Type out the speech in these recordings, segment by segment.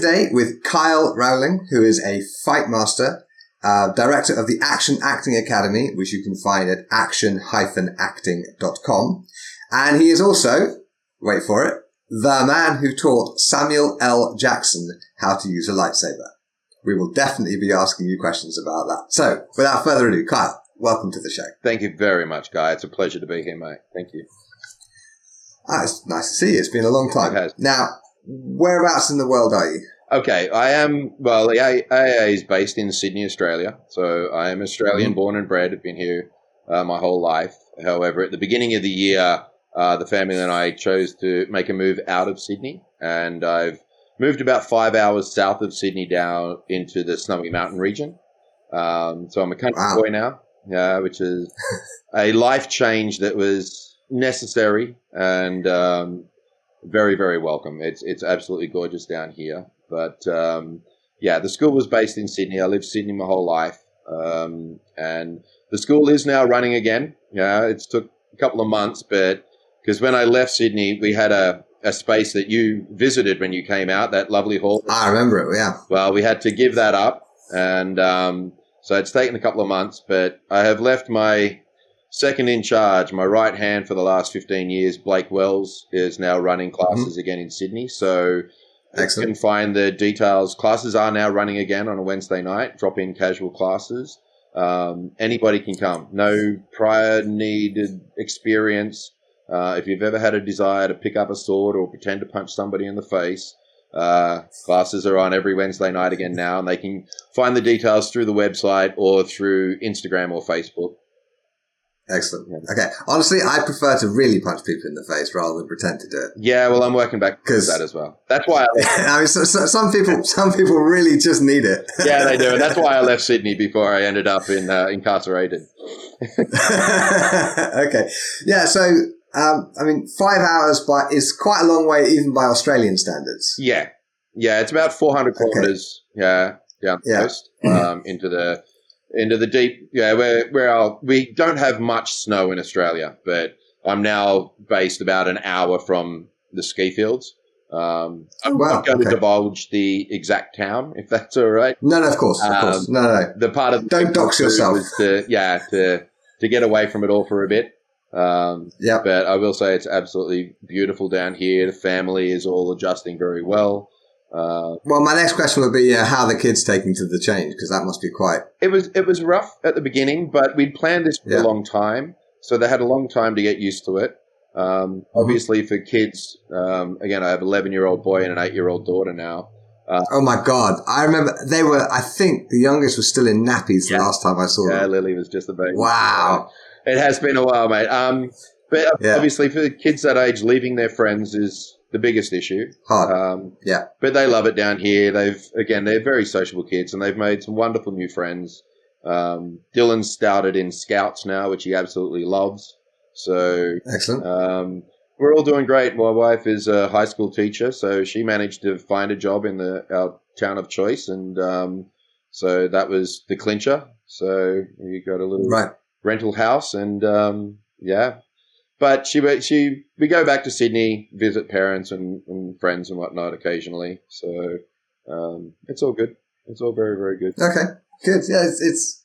Today with Kyle Rowling, who is a fight master, uh, director of the Action Acting Academy, which you can find at action-acting.com. And he is also wait for it, the man who taught Samuel L. Jackson how to use a lightsaber. We will definitely be asking you questions about that. So, without further ado, Kyle, welcome to the show. Thank you very much, Guy. It's a pleasure to be here, mate. Thank you. Ah, it's nice to see you. It's been a long time. It has. Now, whereabouts in the world are you? Okay, I am, well, the AA is based in Sydney, Australia. So I am Australian Mhm. born and bred. I've been here uh, my whole life. However, at the beginning of the year, uh, the family and I chose to make a move out of Sydney. And I've moved about five hours south of Sydney down into the Snowy Mountain region. Um, so I'm a country Wow. boy now, yeah, which is a life change that was necessary and um, very, very welcome. It's it's absolutely gorgeous down here. But um, yeah, the school was based in Sydney. I lived Sydney my whole life, um, and the school is now running again. Yeah, it's took a couple of months, but because when I left Sydney, we had a a space that you visited when you came out, that lovely hall. I remember it, yeah. Well, we had to give that up, and um, so it's taken a couple of months. But I have left my second in charge, my right hand for the last fifteen years. Blake Wells is now running classes again in Sydney. So you can find the details. Classes are now running again on a Wednesday night. Drop in casual classes. Um, anybody can come. No prior needed experience. Uh, if you've ever had a desire to pick up a sword or pretend to punch somebody in the face, uh, classes are on every Wednesday night again now, and they can find the details through the website or through Instagram or Facebook. Excellent. Okay. Honestly, I prefer to really punch people in the face rather than pretend to do it. Yeah, well, I'm working back because that as well. That's why. I, I mean, so, so, some people, some people really just need it. yeah, they do, and that's why I left Sydney before I ended up in uh, incarcerated. okay. Yeah. So, um, I mean, five hours by is quite a long way, even by Australian standards. Yeah, yeah, it's about 400 Okay. kilometers. Yeah, down the Yeah. coast um, into the into the deep. Yeah, where where our, we don't have much snow in Australia, but I'm now based about an hour from the ski fields. Um, I'm Wow, not going okay. to divulge the exact town, if that's all right. No, no, of course, of Um, course. No, no, no. The part of Don't dox yourself. to yeah to to get away from it all for a bit. Um, Yeah. but I will say it's absolutely beautiful down here. The family is all adjusting very well. Uh, Well, my next question would be uh, how the kids taking to the change because that must be quite. it was it was rough at the beginning, but we'd planned this for Yeah. a long time, so they had a long time to get used to it. Um, Obviously, for kids, um, again, I have an eleven year old boy and an eight year old daughter now. Oh my god! I remember they were. I think the youngest was still in nappies Yeah. the last time I saw Yeah, them. Lily was just a baby. Wow. It has been a while, mate. Um, but Yeah. obviously, for the kids that age, leaving their friends is the biggest issue. Hard. Um, Yeah. But they love it down here. They've again, they're very sociable kids, and they've made some wonderful new friends. Um, Dylan's started in Scouts now, which he absolutely loves. So Excellent. um, we're all doing great. My wife is a high school teacher, so she managed to find a job in the our town of choice, and um, so that was the clincher. So we got a little right. rental house, and um, yeah. But she she we go back to Sydney, visit parents and, and friends and whatnot occasionally. So um, it's all good. It's all very very good. Okay. Good. Yeah. It's. it's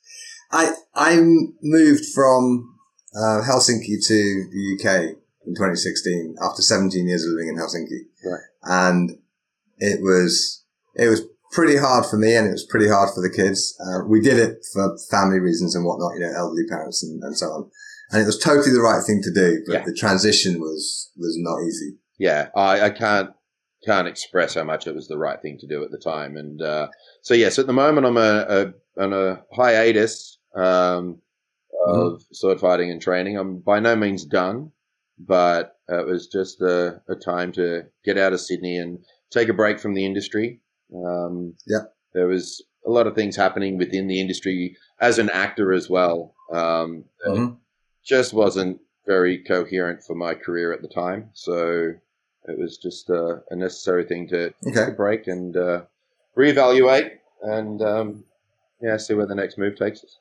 I I moved from uh, Helsinki to the UK in 2016 after 17 years of living in Helsinki, Right. and it was it was pretty hard for me and it was pretty hard for the kids. Uh, we did it for family reasons and whatnot, you know, elderly parents and, and so on. And it was totally the right thing to do, but Yeah. the transition was was not easy. yeah, I, I can't can't express how much it was the right thing to do at the time. And uh, so yes, at the moment I'm a, a on a hiatus um, of sword fighting and training. I'm by no means done, but it was just a, a time to get out of Sydney and take a break from the industry. Um, Yeah. there was a lot of things happening within the industry as an actor as well. Um, Mhm. Just wasn't very coherent for my career at the time. So it was just uh, a necessary thing to take a break and uh, reevaluate and um, yeah, see where the next move takes us.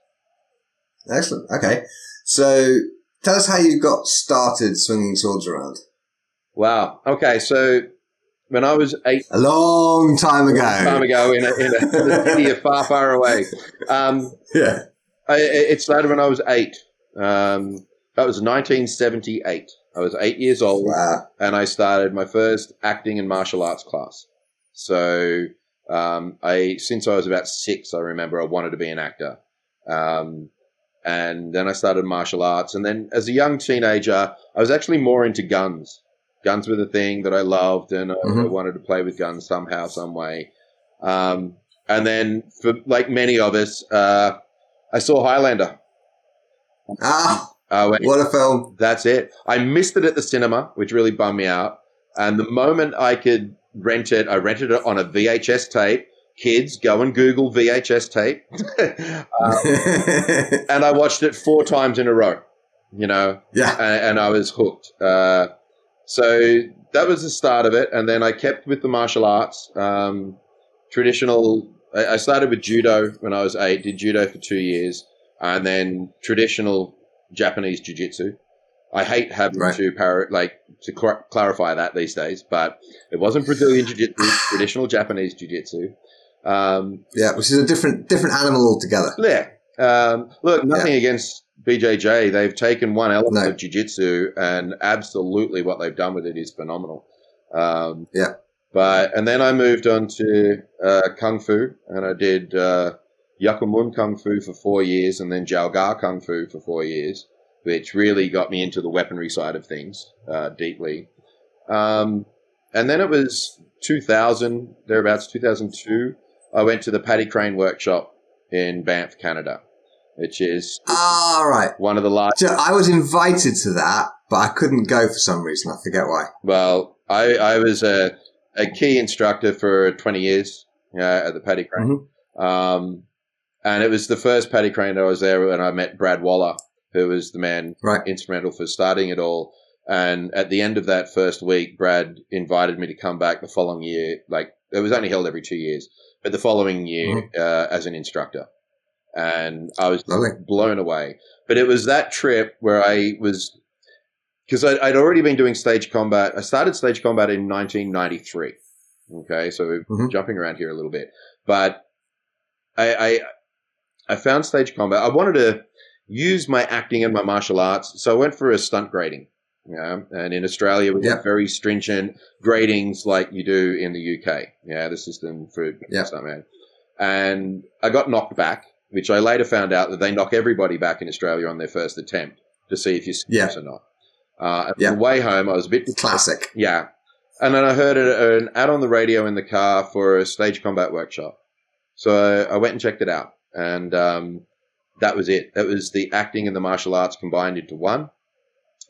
Excellent. Okay. So tell us how you got started swinging swords around. Wow. Okay, so when I was eight A long time ago. long time ago in a, in a, in a city far, far away, um, Yeah. I, it started when I was eight. Um, that was 1978. I was eight years old. Wow. and I started my first acting and martial arts class. So um, I, since I was about six, I remember I wanted to be an actor, um, and then I started martial arts. And then as a young teenager, I was actually more into guns. Guns were the thing that I loved, and I, I wanted to play with guns somehow, some way. Um, and then, for like many of us, uh, I saw Highlander. Ah, Uh, what a film. that's it. I missed it at the cinema, which really bummed me out. And the moment I could rent it, I rented it on a VHS tape. Kids, go and Google VHS tape. Uh, and I watched it four times in a row, you know, yeah. and, and I was hooked. Uh, so that was the start of it. And then I kept with the martial arts. Um, traditional, I, I started with judo when I was eight, did judo for two years, and then traditional Japanese jiu jitsu. I hate having Right. to par- like to cl- clarify that these days, but it wasn't Brazilian jiu jitsu, traditional Japanese jiu jitsu. Um, Yeah, which is a different different animal altogether. yeah. Um, look, nothing against BJJ. They've taken one element No. of jiu-jitsu and absolutely what they've done with it is phenomenal. Um, Yeah. But, and then I moved on to uh, Kung Fu and I did uh, Yakumun Kung Fu for four years and then Jiaoga Kung Fu for four years, which really got me into the weaponry side of things uh, deeply. Um, and then it was 2000, thereabouts 2002, I went to the Paddy Crane workshop in Banff, Canada, which is All right. one of the largest. So I was invited to that, but I couldn't go for some reason. I forget why. Well, I, I was a, a key instructor for 20 years uh, at the Paddy Crane. Um, and it was the first Paddy Crane that I was there when I met Brad Waller, who was the man Right. instrumental for starting it all. And at the end of that first week, Brad invited me to come back the following year. Like it was only held every two years, but the following year uh, as an instructor. And I was Lovely. blown away. But it was that trip where I was because I'd already been doing stage combat. I started stage combat in 1993. Okay, so Mhm. jumping around here a little bit, but I, I I found stage combat. I wanted to use my acting and my martial arts, so I went for a stunt grading. Yeah, and in Australia we Yeah. have very stringent gradings like you do in the UK. Yeah, the system for Yeah. stuntman. And I got knocked back, which I later found out that they knock everybody back in Australia on their first attempt to see if you're serious or not. Uh, on Yeah. the way home, I was a bit Classic. yeah. And then I heard an ad on the radio in the car for a stage combat workshop. So I went and checked it out. And um, that was it. That was the acting and the martial arts combined into one.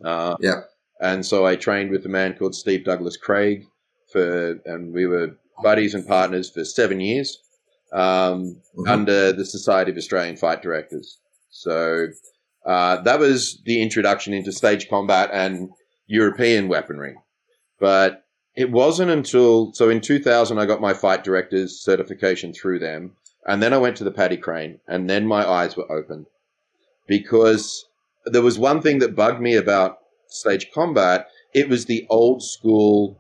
Uh, Yeah. And so I trained with a man called Steve Douglas Craig for, and we were buddies and partners for seven years um, Mhm. under the Society of Australian Fight Directors. So uh, that was the introduction into stage combat and European weaponry. But it wasn't until so in 2000 I got my fight director's certification through them, and then I went to the Paddy Crane, and then my eyes were opened because there was one thing that bugged me about stage combat. It was the old school,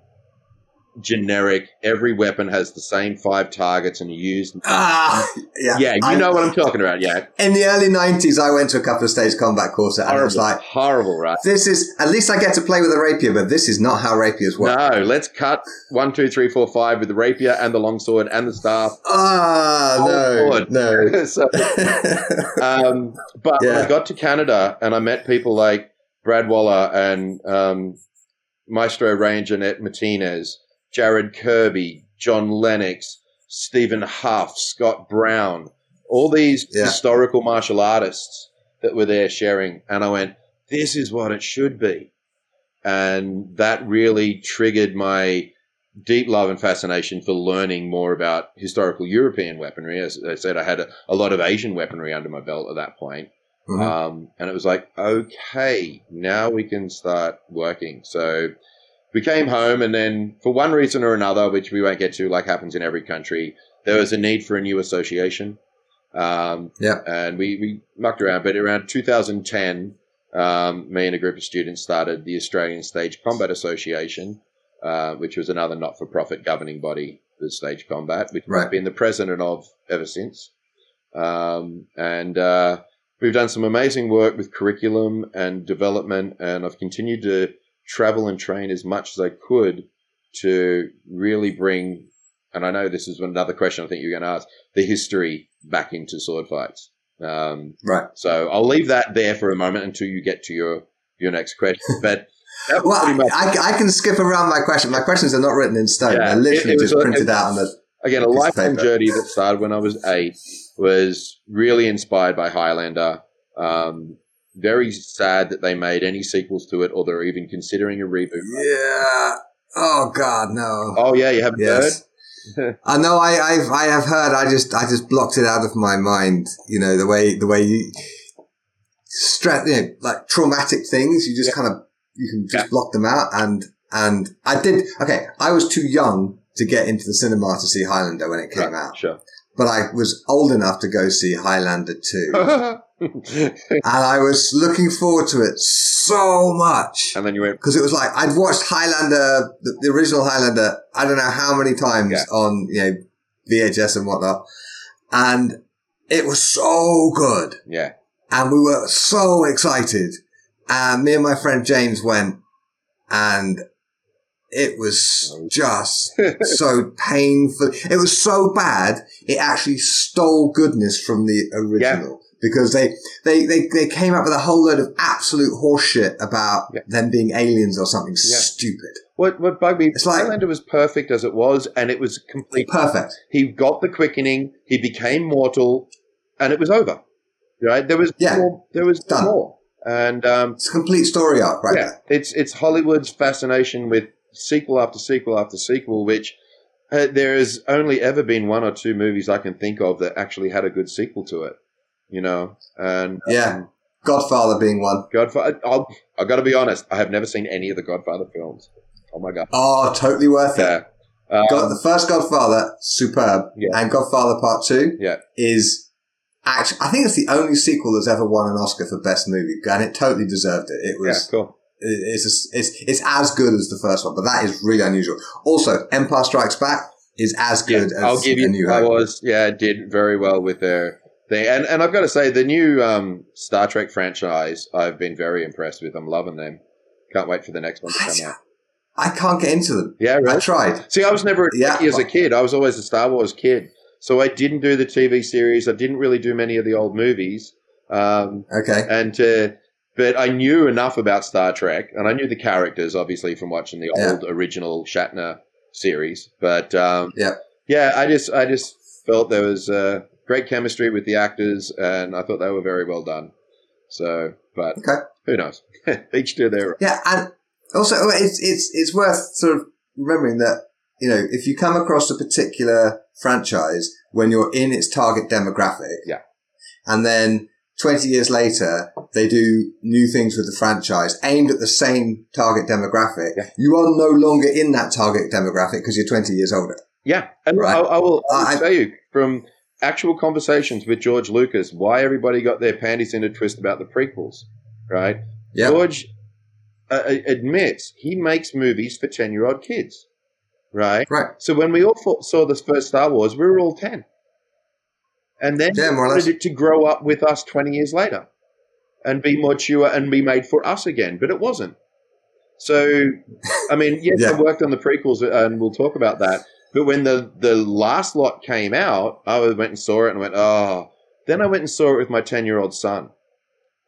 generic. Every weapon has the same five targets, and you use. Ah, yeah. Yeah, you I- know what I'm talking about. Yeah, In the early 90s, I went to a couple of stage combat courses and it was horrible, like, horrible, right? this is, at least I get to play with a rapier, but this is not how rapiers work. No, let's cut one, two, three, four, five with the rapier and the longsword and the staff. Ah, Oh, no, Lord. no. so, um, but when Yeah. I got to Canada and I met people like Brad Waller and um, Maestro Ray Jeanette Martinez, Jared Kirby, John Lennox, Stephen Huff, Scott Brown, all these Yeah. historical martial artists that were there sharing. And I went, this is what it should be. And that really triggered my deep love and fascination for learning more about historical European weaponry. As I said, I had a, a lot of Asian weaponry under my belt at that point. Mhm. Um, and it was like, okay, now we can start working. So we came home, and then for one reason or another, which we won't get to, like happens in every country, there was a need for a new association. Um, Yeah. And we, we mucked around, but around 2010, um, me and a group of students started the Australian Stage Combat Association, uh, which was another not for profit governing body for stage combat, which Right. I've been the president of ever since. Um, and uh, we've done some amazing work with curriculum and development, and I've continued to travel and train as much as I could to really bring. And I know this is another question I think you're going to ask the history back into sword fights. Um, Right. so I'll leave that there for a moment until you get to your your next question. But Well, I, I can skip around my question. My questions are not written in stone. Yeah, They're literally it- it just a- printed out on the. again a lifelong journey that started when I was eight. Was really inspired by Highlander. Um, very sad that they made any sequels to it, or they're even considering a reboot. Yeah. Oh God, no. Oh yeah, you haven't yes. I know. I I've, I have heard. I just I just blocked it out of my mind. You know the way the way you stress, you know, like traumatic things. You just Yeah. kind of you can just Yeah. block them out. And and I did. Okay, I was too young to get into the cinema to see Highlander when it came Right, out, Sure. but I was old enough to go see Highlander two, and I was looking forward to it so much. and then you went. because it was like I'd watched Highlander, the, the original Highlander, I don't know how many times Yeah. on you know VHS and whatnot, and it was so good, Yeah. and we were so excited, and me and my friend James went, and it was just so painful. It was so bad, it actually stole goodness from the original. Because they, they, they, they came up with a whole load of absolute horseshit about Yeah. them being aliens or something Yeah. stupid. What what bugged me? It's like- Highlander was perfect as it was, and it was complete. Perfect. He got the quickening. He became mortal, and it was over. Right? There was Yeah. more. There was Done. more. And um, It's a complete story arc right yeah, there. it's it's Hollywood's fascination with sequel after sequel after sequel, which uh, there has only ever been one or two movies I can think of that actually had a good sequel to it. You know, and Yeah. um, Godfather being one. Godfather. I'll, I've got to be honest. I have never seen any of the Godfather films. Oh my god. Oh, totally worth it. Um, Got the first Godfather, superb, Yeah. and Godfather Part Two Yeah. is actually I think it's the only sequel that's ever won an Oscar for best movie, and it totally deserved it. It yeah. was Cool. it's it's it's as good as the first one, but that is really unusual. Also, Empire Strikes Back is as Yeah, good as I'll give you. New I was. Yeah, did very well with their thing, and and I've got to say the new um, Star Trek franchise. I've been very impressed with. I'm loving them. Can't wait for the next one to come out. I can't get into them. Yeah, I tried. See, I was never a Yeah, as a kid. I was always a Star Wars kid. So I didn't do the TV series. I didn't really do many of the old movies. Um, Okay. and uh, but I knew enough about Star Trek, and I knew the characters obviously from watching the Yeah. old original Shatner series. But um, Yeah. yeah, I just I just felt there was uh, great chemistry with the actors, and I thought they were very well done. So, but Okay. who knows? Each to their Yeah, and also it's it's it's worth sort of remembering that you know if you come across a particular franchise when you're in its target demographic, Yeah. and then twenty years later they do new things with the franchise aimed at the same target demographic, Yeah. you are no longer in that target demographic because you're twenty years older. Yeah, and Right. I, I will I will I- tell you from actual conversations with George Lucas why everybody got their panties in a twist about the prequels, right? Yeah, George uh, uh, admits he makes movies for ten-year-old kids, right? right. So when we all saw the first Star Wars, we were all ten, and then Yeah, or wanted it to grow up with us twenty years later, and be mature and be made for us again, but it wasn't. So, I mean, yes, I worked on the prequels, and we'll talk about that. But when the the last lot came out, I went and saw it and went, oh. Then I went and saw it with my ten year old son,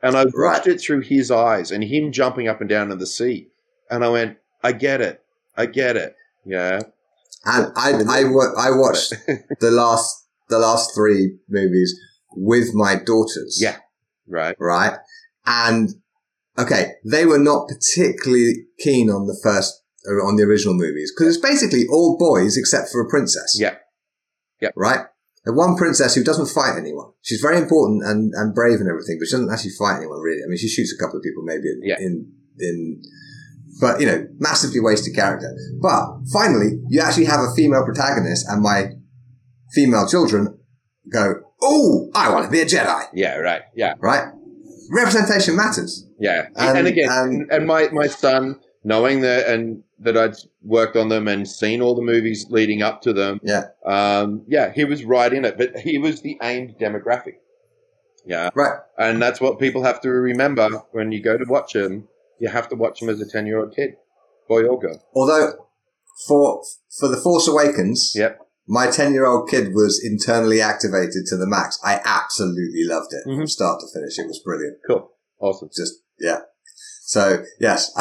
and I watched Right. it through his eyes and him jumping up and down in the seat, and I went, I get it, I get it, yeah. And I I, I watched the last the last three movies with my daughters. Yeah. Right. right? And okay, they were not particularly keen on the first on the original movies because it's basically all boys except for a princess. Yeah. Yeah. Right. The one princess who doesn't fight anyone. She's very important and, and brave and everything, but she doesn't actually fight anyone really. I mean, she shoots a couple of people maybe in, Yeah. in, in, but you know, massively wasted character. But finally, you actually have a female protagonist and my female children go, Oh, I want to be a Jedi. Yeah, right. Yeah, Right. Representation matters. yeah. And- And, again, and- and, my my son, knowing that and that I'd worked on them and seen all the movies leading up to them, Yeah. um, yeah, he was right in it. But he was the aimed demographic. Yeah, Right. and that's what people have to remember when you go to watch them. You have to watch them as a ten year old kid, boy or girl. Although for, for The Force Awakens, Yep. my 10 year old kid was internally activated to the max. I absolutely loved it from Mhm. start to finish. It was brilliant. Cool, awesome. Just, yeah. So, yes.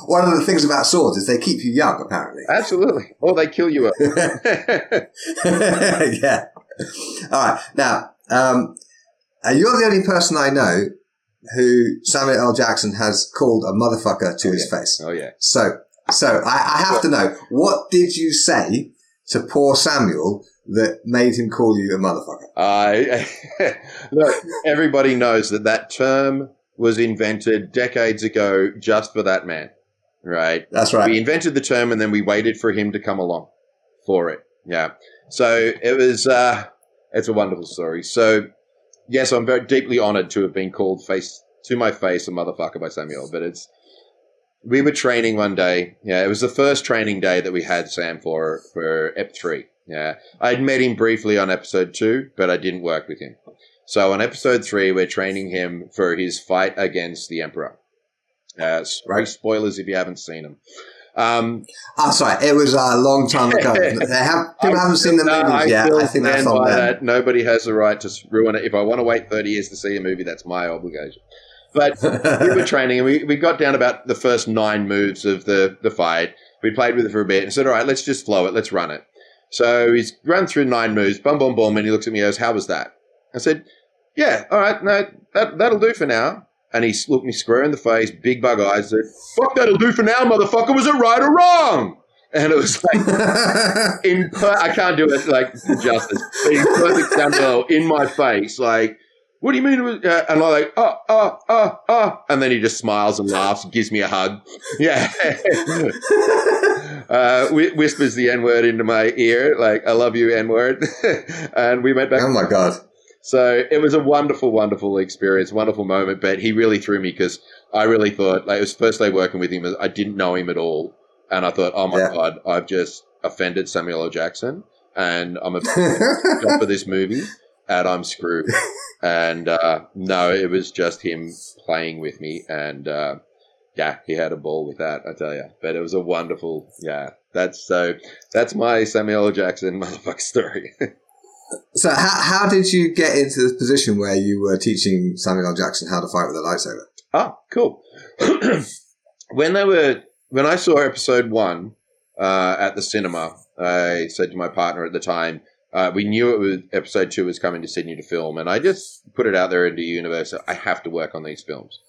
One of the things about swords is they keep you young, apparently. Absolutely. Or they kill you. yeah. All right. Now, um, uh, you're the only person I know who Samuel L. Jackson has called a motherfucker to Oh, his yeah. face. oh yeah. So, so I, I have to know what did you say to poor Samuel that made him call you a motherfucker? I look. Everybody knows that that term was invented decades ago just for that man, right? That's right. We invented the term and then we waited for him to come along for it. Yeah. So it was. Uh, it's a wonderful story. So yes, I'm very deeply honored to have been called face to my face a motherfucker by Samuel. But it's we were training one day. Yeah, it was the first training day that we had Sam for for Ep three. Yeah, I'd met him briefly on episode two, but I didn't work with him. So on episode three, we're training him for his fight against the Emperor. Uh, Right. Spoilers if you haven't seen them. Um, I'm sorry. It was a long time ago. they have, people I haven't seen the No, movies yet. still I think that's on that. Nobody has the right to ruin it. If I want to wait 30 years to see a movie, that's my obligation. But we were training and we, we got down about the first nine moves of the, the fight. We played with it for a bit and said, all right, let's just flow it. Let's run it. So he's run through nine moves, boom, boom, boom. And he looks at me and goes, how was that? I said, yeah, all right, no, that, that'll do for now. And he looked me square in the face, big bug eyes, said, fuck, that'll do for now, motherfucker. Was it right or wrong? And it was like, in per- I can't do it like justice. But in perfect Samuel in my face, like, what do you mean? was- Uh, and I'm like, oh, oh, oh, oh. And then he just smiles and laughs, and gives me a hug. Yeah. uh, whi- whispers the N word into my ear, like, I love you, N word. and we went back. oh my god. So it was a wonderful, wonderful experience, wonderful moment. But he really threw me because I really thought, like, it was first day working with him. I didn't know him at all. And I thought, oh my Yeah. God, I've just offended Samuel L. Jackson and I'm a for this movie and I'm screwed. And uh, no, it was just him playing with me. And uh, yeah, he had a ball with that, I tell you. But it was a wonderful, yeah. That's so. That's my Samuel L. Jackson motherfucker story. So how, how did you get into this position where you were teaching Samuel L. Jackson how to fight with a lightsaber? Ah, cool. when they were when I saw episode one uh, at the cinema, I said to my partner at the time, uh, we knew it was episode two was coming to Sydney to film, and I just put it out there into the universe. I have to work on these films.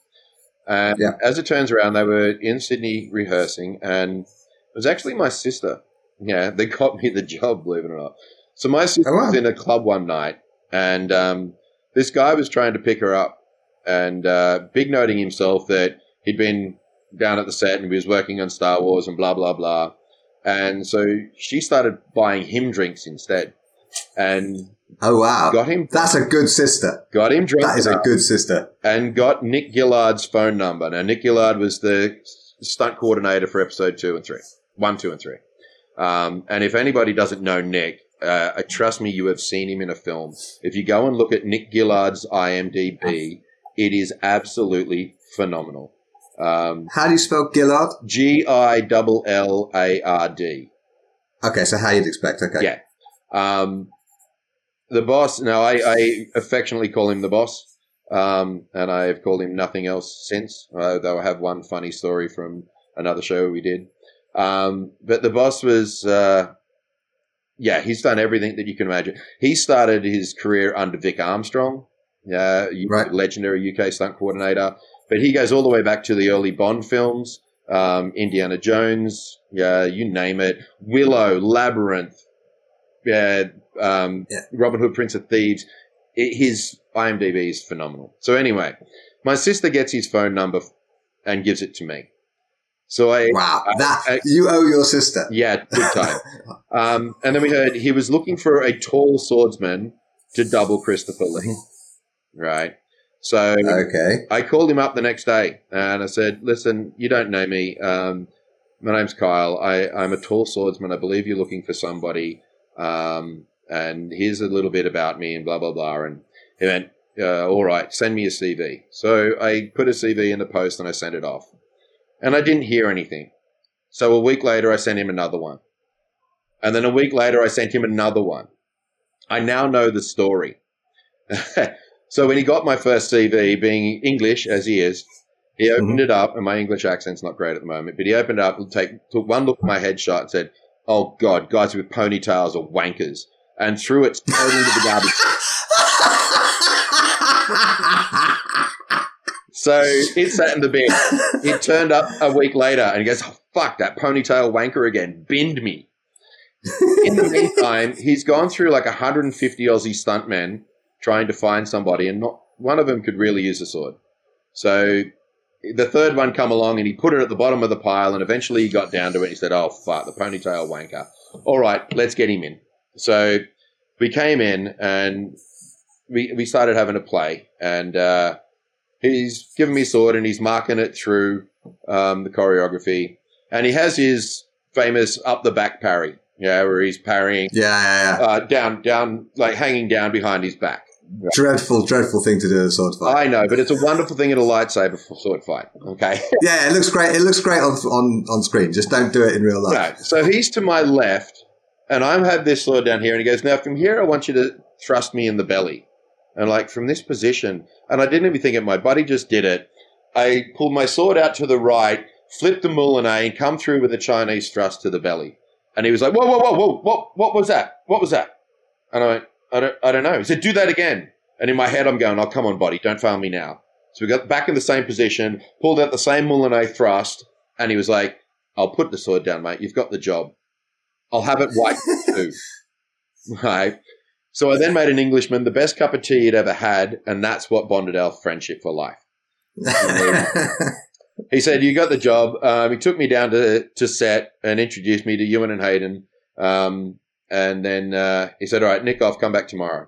And Yeah. as it turns around, they were in Sydney rehearsing, and it was actually my sister. Yeah, they got me the job, believe it or not. So my sister Oh, wow. was in a club one night, and um, this guy was trying to pick her up, and uh, big noting himself that he'd been down at the set and he was working on Star Wars and blah blah blah. And so she started buying him drinks instead, and Oh wow. got him That's a good sister. got him drunk That is a good sister. and got Nick Gillard's phone number. Now Nick Gillard was the stunt coordinator for episode two and three, one, two, and three. Um, and if anybody doesn't know Nick, uh, uh, trust me, you have seen him in a film. If you go and look at Nick Gillard's IMDb, it is absolutely phenomenal. Um, How do you spell Gillard? G I L L A R D. Okay, so how you'd expect. Okay. Yeah. Um, the boss. Now, I, I affectionately call him the boss, um, and I have called him nothing else since. Though I have one funny story from another show we did. Um, but the boss was, uh, yeah, he's done everything that you can imagine. He started his career under Vic Armstrong, yeah, Right. legendary UK stunt coordinator. But he goes all the way back to the early Bond films. um, Indiana Jones, yeah, you name it, Willow, Labyrinth, yeah, um, Yeah. Robin Hood, Prince of Thieves. It, his IMDb is phenomenal. So anyway, my sister gets his phone number and gives it to me. So I, Wow, that I- you owe your sister. yeah, good time. um, and then we heard he was looking for a tall swordsman to double Christopher Lee. Right. So Okay. I called him up the next day and I said, "Listen, you don't know me. Um, my name's Kyle. I, I'm a tall swordsman. I believe you're looking for somebody. Um, and here's a little bit about me and blah blah blah." And he went, uh, "All right, send me a CV." So I put a CV in the post and I sent it off, and I didn't hear anything. So a week later, I sent him another one, and then a week later, I sent him another one. I now know the story. so when he got my first CV, being English as he is, he mm-hmm. opened it up, and my English accent's not great at the moment, but he opened it up and take, took one look at my headshot and said, "Oh God, guys with ponytails are wankers," and threw it straight into the garbage. So it sat in the bin. It turned up a week later, and he goes, oh, "Fuck that ponytail wanker again! Binned me." In the meantime, he's gone through like 150 Aussie stuntmen trying to find somebody, and not one of them could really use a sword. So the third one come along, and he put it at the bottom of the pile, and eventually he got down to it. And he said, "Oh fuck, the ponytail wanker! All right, let's get him in." So we came in, and we we started having a play, and uh, he's given me a sword, and he's marking it through um, the choreography, and he has his famous up the back parry, yeah, where he's parrying Yeah, yeah, yeah. uh, down, down, like hanging down behind his back. Dreadful, dreadful thing to do in a sword fight. I know, but it's a wonderful thing in a lightsaber sword fight. Okay, yeah, it looks great. It looks great on on on screen. Just don't do it in real life. right. So he's to my left, and I have this sword down here, and he goes, "Now from here, I want you to thrust me in the belly." And like from this position, and I didn't even think it. My buddy just did it. I pulled my sword out to the right, flipped the moulinet, and come through with a Chinese thrust to the belly. And he was like, "Whoa, whoa, whoa, whoa! What, what was that? What was that?" And I went, "I don't, I don't know." He said, "Do that again." And in my head, I'm going, "Oh, come on, buddy, don't fail me now." So we got back in the same position, pulled out the same moulinet thrust, and he was like, "I'll put the sword down, mate. You've got the job. I'll have it white too." right. So I then made an Englishman the best cup of tea he'd ever had, and that's what bonded our friendship for life. He said, "You got the job." Um, he took me down to to set and introduced me to Ewan and Hayden. Um, and then uh, he said, "All right, Nick off. Come back tomorrow."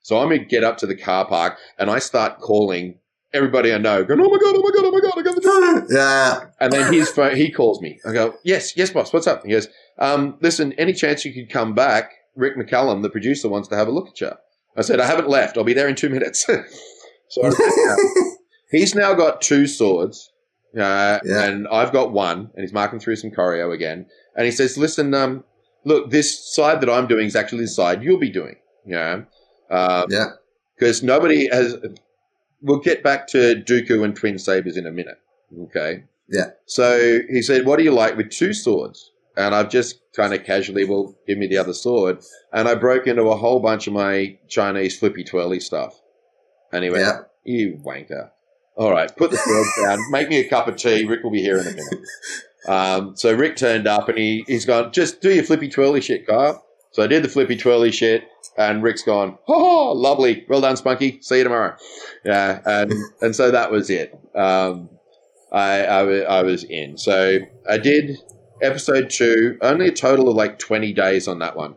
So I'm gonna get up to the car park and I start calling everybody I know, going, "Oh my god! Oh my god! Oh my god! I got the job!" yeah. And then his phone, he calls me. I go, "Yes, yes, boss. What's up?" He goes, um, "Listen, any chance you could come back? Rick McCallum, the producer, wants to have a look at you." I said, "I haven't left. I'll be there in two minutes." so I ran out. he's now got two swords, uh, Yeah. and I've got one, and he's marking through some choreo again. And he says, "Listen, um, look, this side that I'm doing is actually the side you'll be doing." Yeah, um, Yeah. because nobody has. We'll get back to Dooku and twin sabers in a minute. Okay. Yeah. So he said, "What do you like with two swords?" And I've just kind of casually, well, give me the other sword. And I broke into a whole bunch of my Chinese flippy twirly stuff. And he went, Yeah. "You wanker! All right, put the sword down. Make me a cup of tea. Rick will be here in a minute." Um, so Rick turned up and he he's gone, "Just do your flippy twirly shit, Kyle." So I did the flippy twirly shit, and Rick's gone, "Oh, lovely, well done, Spunky. See you tomorrow." Yeah, and and so that was it. Um, I, I I was in. So I did episode two, only a total of like twenty days on that one.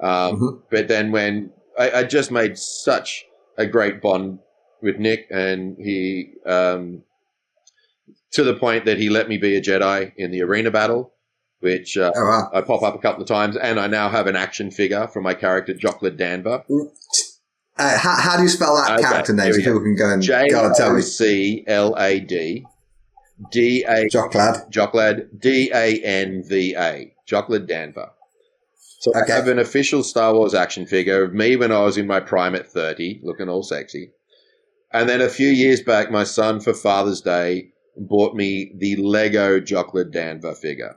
Um, Mhm. But then when I, I just made such a great bond with Nick, and he um, to the point that he let me be a Jedi in the arena battle, which uh, Oh wow. I pop up a couple of times, and I now have an action figure for my character Joclad Danva. Uh, how, how do you spell that Okay, character name so people can go and go and tell me? C L A D D A Joclad. Joclad D A N V A Joclad Danva. So Okay. I have an official Star Wars action figure of me when I was in my prime at thirty, looking all sexy. And then a few years back, my son for Father's Day bought me the Lego Joclad Danva figure.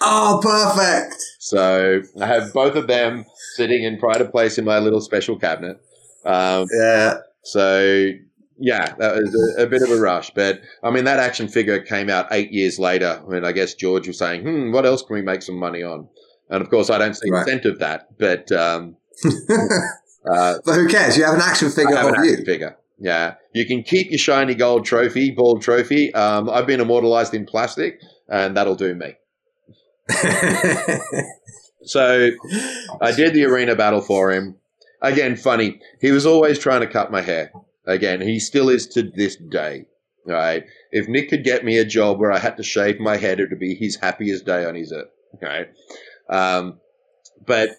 Oh, perfect. So I have both of them sitting in pride of place in my little special cabinet. Um, Yeah. so yeah, that was a, a, bit of a rush. But I mean, that action figure came out eight years later. I mean, I guess George was saying, hmm, what else can we make some money on? And of course, I don't see right. of that, but. Um, uh, but who cares? You have an action figure of you. Action figure. Yeah. You can keep your shiny gold trophy, bald trophy. Um, I've been immortalized in plastic, and that'll do me. so I did the arena battle for him. Again, funny. He was always trying to cut my hair. Again, he still is to this day. Right. If Nick could get me a job where I had to shave my head, it would be his happiest day on his earth. Right. Um, but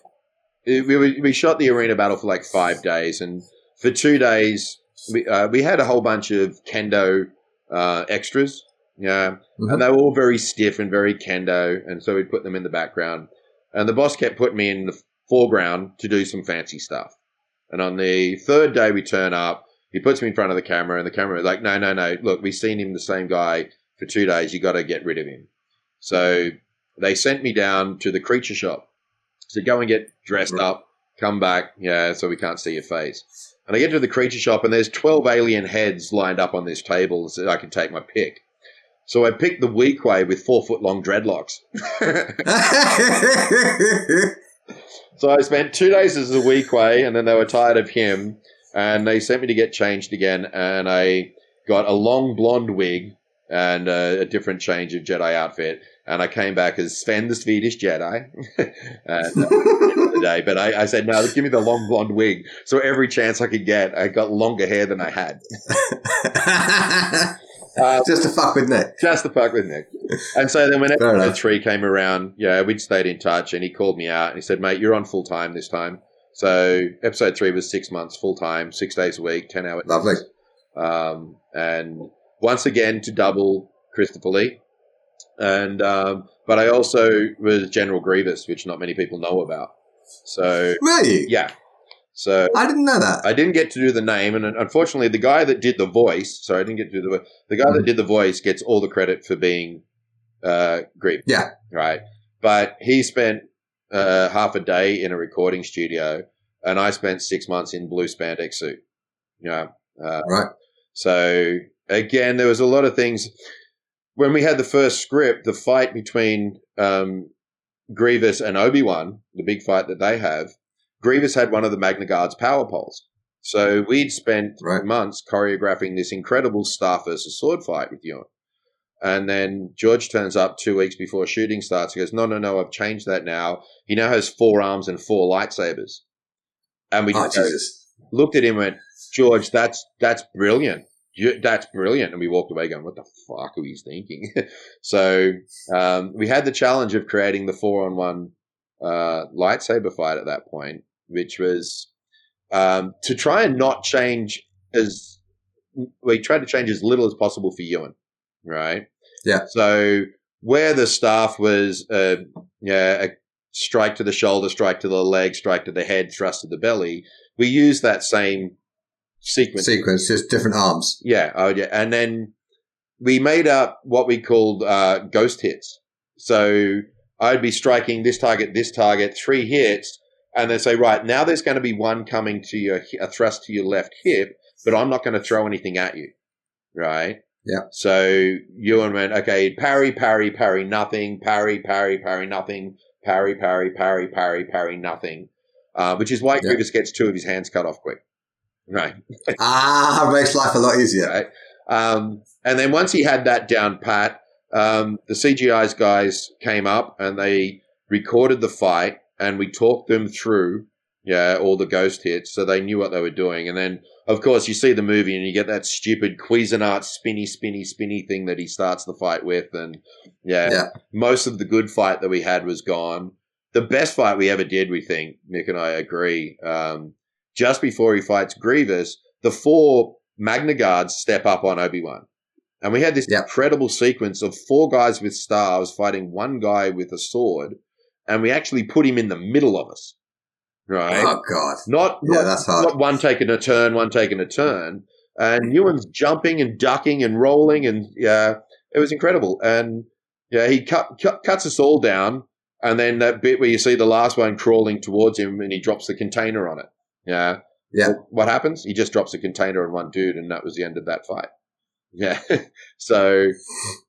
it, we, we shot the arena battle for like five days, and for two days we uh, we had a whole bunch of kendo uh, extras. Yeah, mm-hmm. and they were all very stiff and very kendo, and so we put them in the background. And the boss kept putting me in the foreground to do some fancy stuff. And on the third day, we turn up. He puts me in front of the camera, and the camera is like, "No, no, no! Look, we've seen him the same guy for two days. You got to get rid of him." So they sent me down to the creature shop to go and get dressed right. up, come back, yeah, so we can't see your face. And I get to the creature shop, and there's 12 alien heads lined up on this table so I can take my pick. So I picked the Weequay with four foot long dreadlocks. so I spent two days as a way, and then they were tired of him, and they sent me to get changed again, and I got a long blonde wig and uh, a different change of Jedi outfit and I came back as Sven the Swedish Jedi and, uh, day. But I, I, said, no, give me the long blonde wig. So every chance I could get, I got longer hair than I had. uh, just to fuck with Nick. Just to fuck with Nick. And so then when episode three came around, yeah, we'd stayed in touch and he called me out and he said, mate, you're on full time this time. So episode three was six months full time, six days a week, 10 hours. Lovely. Um, and once again to double Christopher Lee and um, but I also was General Grievous, which not many people know about. So really, yeah. So I didn't know that. I didn't get to do the name, and unfortunately, the guy that did the voice. Sorry, I didn't get to do the the guy mm-hmm. that did the voice gets all the credit for being uh, Grievous. Yeah, right. But he spent uh, half a day in a recording studio, and I spent six months in blue spandex suit. Yeah, uh, right. So again, there was a lot of things when we had the first script, the fight between um, Grievous and Obi Wan, the big fight that they have, Grievous had one of the Magna Guard's power poles. So we'd spent right. months choreographing this incredible staff versus sword fight with Ewan. And then George turns up two weeks before shooting starts. He goes, No, no, no, I've changed that now. He now has four arms and four lightsabers. And we oh, just looked at him and went, George, that's that's brilliant that's brilliant. And we walked away going, what the fuck are we thinking? so um, we had the challenge of creating the four on one uh, lightsaber fight at that point, which was um, to try and not change as we tried to change as little as possible for Ewan, right? Yeah. So where the staff was, uh, yeah, a strike to the shoulder, strike to the leg, strike to the head, thrust to the belly, we use that same sequence. Sequence, just different arms. Yeah. Oh, yeah. And then we made up what we called uh, ghost hits. So I'd be striking this target, this target, three hits, and they say, right, now there's going to be one coming to your, a thrust to your left hip, but I'm not going to throw anything at you. Right? Yeah. So Ewan went, okay, parry, parry, parry, nothing, parry, parry, parry, nothing, parry, parry, parry, parry, parry, nothing. Uh, which is why yeah. Grievous gets two of his hands cut off quick. Right. ah, makes life a lot easier. Right. Um, and then once he had that down pat, um, the CGI's guys came up and they recorded the fight and we talked them through, yeah, all the ghost hits, so they knew what they were doing. And then, of course, you see the movie and you get that stupid Cuisinart spinny, spinny, spinny thing that he starts the fight with, and yeah, yeah, most of the good fight that we had was gone. The best fight we ever did, we think, Nick and I agree. Um, just before he fights Grievous, the four Magna Guards step up on Obi Wan. And we had this yep. incredible sequence of four guys with stars fighting one guy with a sword, and we actually put him in the middle of us. Right? Oh God! Not yeah, not, that's hard. Not one taking a turn, one taking a turn, and Ewan's jumping and ducking and rolling, and yeah, it was incredible. And yeah, he cut, cut, cuts us all down, and then that bit where you see the last one crawling towards him, and he drops the container on it. Yeah. Yeah. Well, what happens? He just drops a container on one dude, and that was the end of that fight. Yeah. so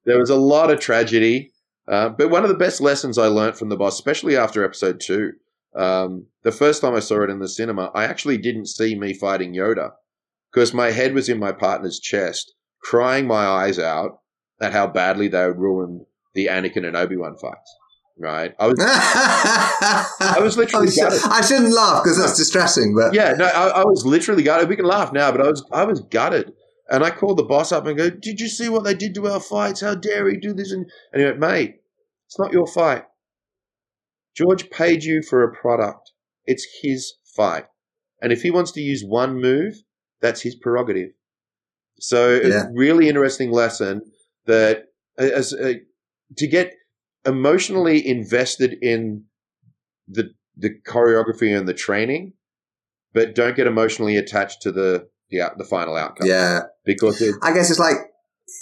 there was a lot of tragedy. Uh, but one of the best lessons I learned from the boss, especially after episode two, um, the first time I saw it in the cinema, I actually didn't see me fighting Yoda because my head was in my partner's chest, crying my eyes out at how badly they had ruined the Anakin and Obi Wan fights. Right? I was, I was literally gutted. I shouldn't laugh because that's distressing, but yeah, no, I, I was literally gutted. We can laugh now, but I was, I was gutted. And I called the boss up and go, "Did you see what they did to our fights? How dare he do this?" And, and he went, "Mate, it's not your fight. George paid you for a product. It's his fight. And if he wants to use one move, that's his prerogative. So, Yeah. a really interesting lesson that as to get emotionally invested in the the choreography and the training, but don't get emotionally attached to the the, the final outcome yeah. because I guess it's like,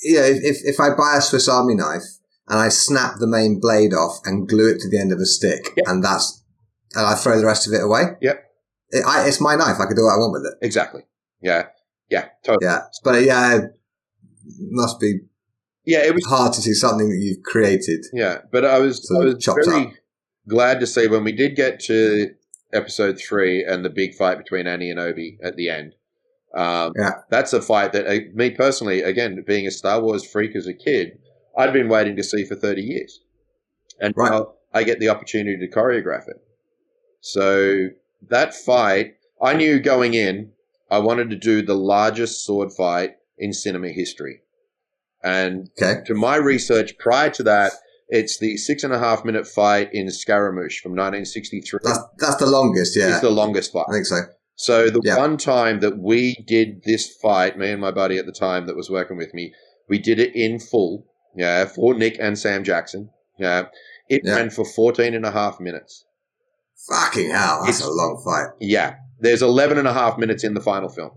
you know, if, if, if I buy a Swiss Army knife and I snap the main blade off and glue it to the end of a stick, Yep. and that's, and I throw the rest of it away. Yep. It, I, it's my knife. I can do what I want with it. exactly yeah yeah totally Yeah. But yeah, it must be yeah it was hard to see something that you've created. Yeah, but I was I was very up. glad to see when we did get to episode three and the big fight between Annie and Obi at the end. Um, Yeah. that's a fight that uh, me personally, again, being a Star Wars freak as a kid, I'd been waiting to see for thirty years, and Right. now I get the opportunity to choreograph it. So that fight, I knew going in, I wanted to do the largest sword fight in cinema history, and Okay. to my research prior to that, it's the six and a half minute fight in Scaramouche from 1963. That's, that's the longest. Yeah. It's the longest fight. I think so. So the Yeah. one time that we did this fight, me and my buddy at the time that was working with me, we did it in full. Yeah, for Nick and Sam Jackson. Yeah. It Yeah. ran for 14 and a half minutes. Fucking hell. That's It's- a long fight. Yeah. There's 11 and a half minutes in the final film.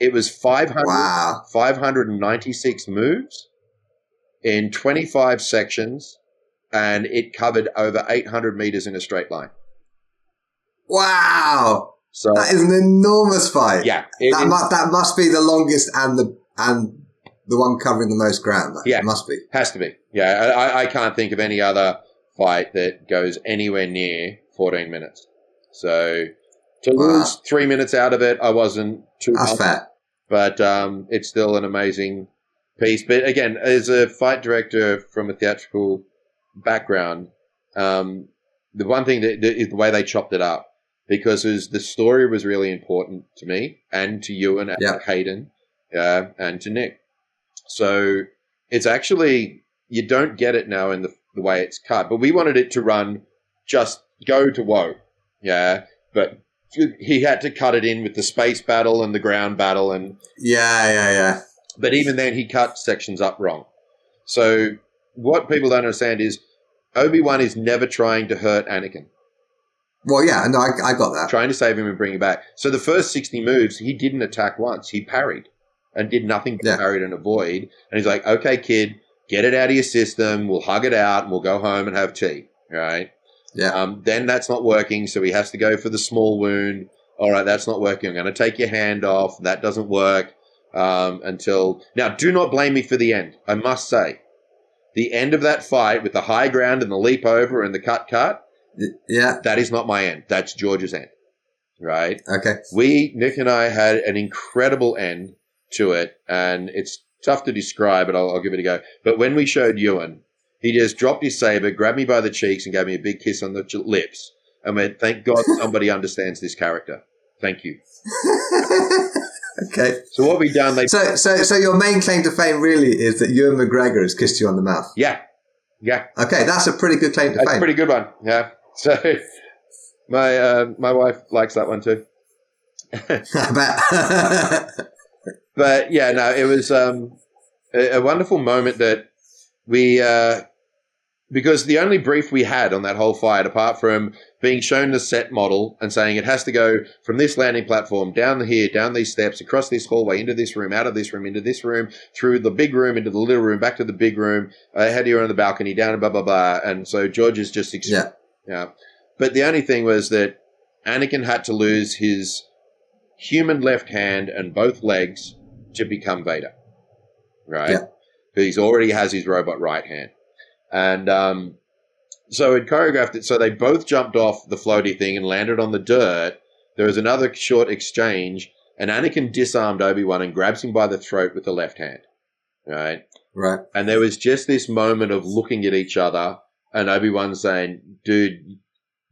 It was 500, Wow. 596 moves in 25 sections, and it covered over 800 meters in a straight line. Wow. So, That is an enormous fight. yeah, it That, is- mu- that must be the longest and the and the one covering the most ground. That Yeah. it must be. has to be. Yeah, I, I can't think of any other fight that goes anywhere near 14 minutes. So to Wow. lose three minutes out of it, I wasn't too That's fair. but um, it's still an amazing piece. But again, as a fight director from a theatrical background, um, the one thing that, that is the way they chopped it up because was, the story was really important to me and to you and Yeah. Hayden uh, and to Nick. So it's actually you don't get it now in the, the way it's cut, but we wanted it to run just go to woe, yeah. But he had to cut it in with the space battle and the ground battle and Yeah, yeah, yeah. but even then he cut sections up wrong. So what people don't understand is Obi-Wan is never trying to hurt Anakin, Well, yeah. No, I, I got that. trying to save him and bring him back. So the first 60 moves, he didn't attack once. He parried and did nothing but Yeah. parried and avoid. And he's like, okay, kid, get it out of your system. We'll hug it out and we'll go home and have tea. Right. Yeah. Um, then that's not working, so he has to go for the small wound. All right, that's not working. I'm going to take your hand off. That doesn't work um, until now. Do not blame me for the end. I must say, the end of that fight with the high ground and the leap over and the cut cut. Yeah. That is not my end. That's George's end. Right. Okay. We Nick and I had an incredible end to it, and it's tough to describe, but I'll, I'll give it a go. But when we showed Ewan, he just dropped his saber, grabbed me by the cheeks, and gave me a big kiss on the ch- lips, and went, "Thank God somebody understands this character. Thank you." okay. So what we done? They So, so, so your main claim to fame really is that Ewan McGregor has kissed you on the mouth. yeah, yeah, Okay, that's a pretty good claim to that's a fame. pretty good one. Yeah. So my uh, my wife likes that one too. I bet. But yeah, no, it was um, a, a wonderful moment that we, uh, because the only brief we had on that whole fight, apart from being shown the set model and saying it has to go from this landing platform down here, down these steps, across this hallway, into this room, out of this room, into this room, through the big room, into the little room, back to the big room, uh, head here on the balcony, down, blah blah blah. And so George is just ex- yeah. yeah. But the only thing was that Anakin had to lose his human left hand and both legs to become Vader, right? Yeah. He's already has his robot right hand, and um, so it choreographed it. So they both jumped off the floaty thing and landed on the dirt. There was another short exchange, and Anakin disarmed Obi Wan and grabs him by the throat with the left hand, right? Right. And there was just this moment of looking at each other, and Obi Wan saying, "Dude,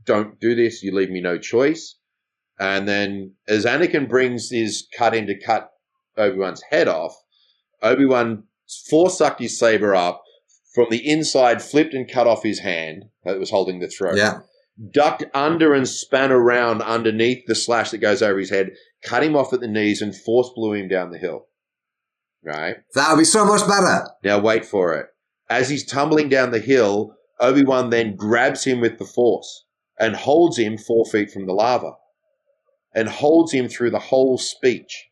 don't do this. You leave me no choice." And then, as Anakin brings his cut into cut Obi Wan's head off, Obi Wan force sucked his saber up from the inside, flipped and cut off his hand that was holding the throat. Yeah. Ducked under and span around underneath the slash that goes over his head, cut him off at the knees, and force blew him down the hill. Right? That would be so much better. Now, wait for it. As he's tumbling down the hill, Obi Wan then grabs him with the force and holds him four feet from the lava and holds him through the whole speech.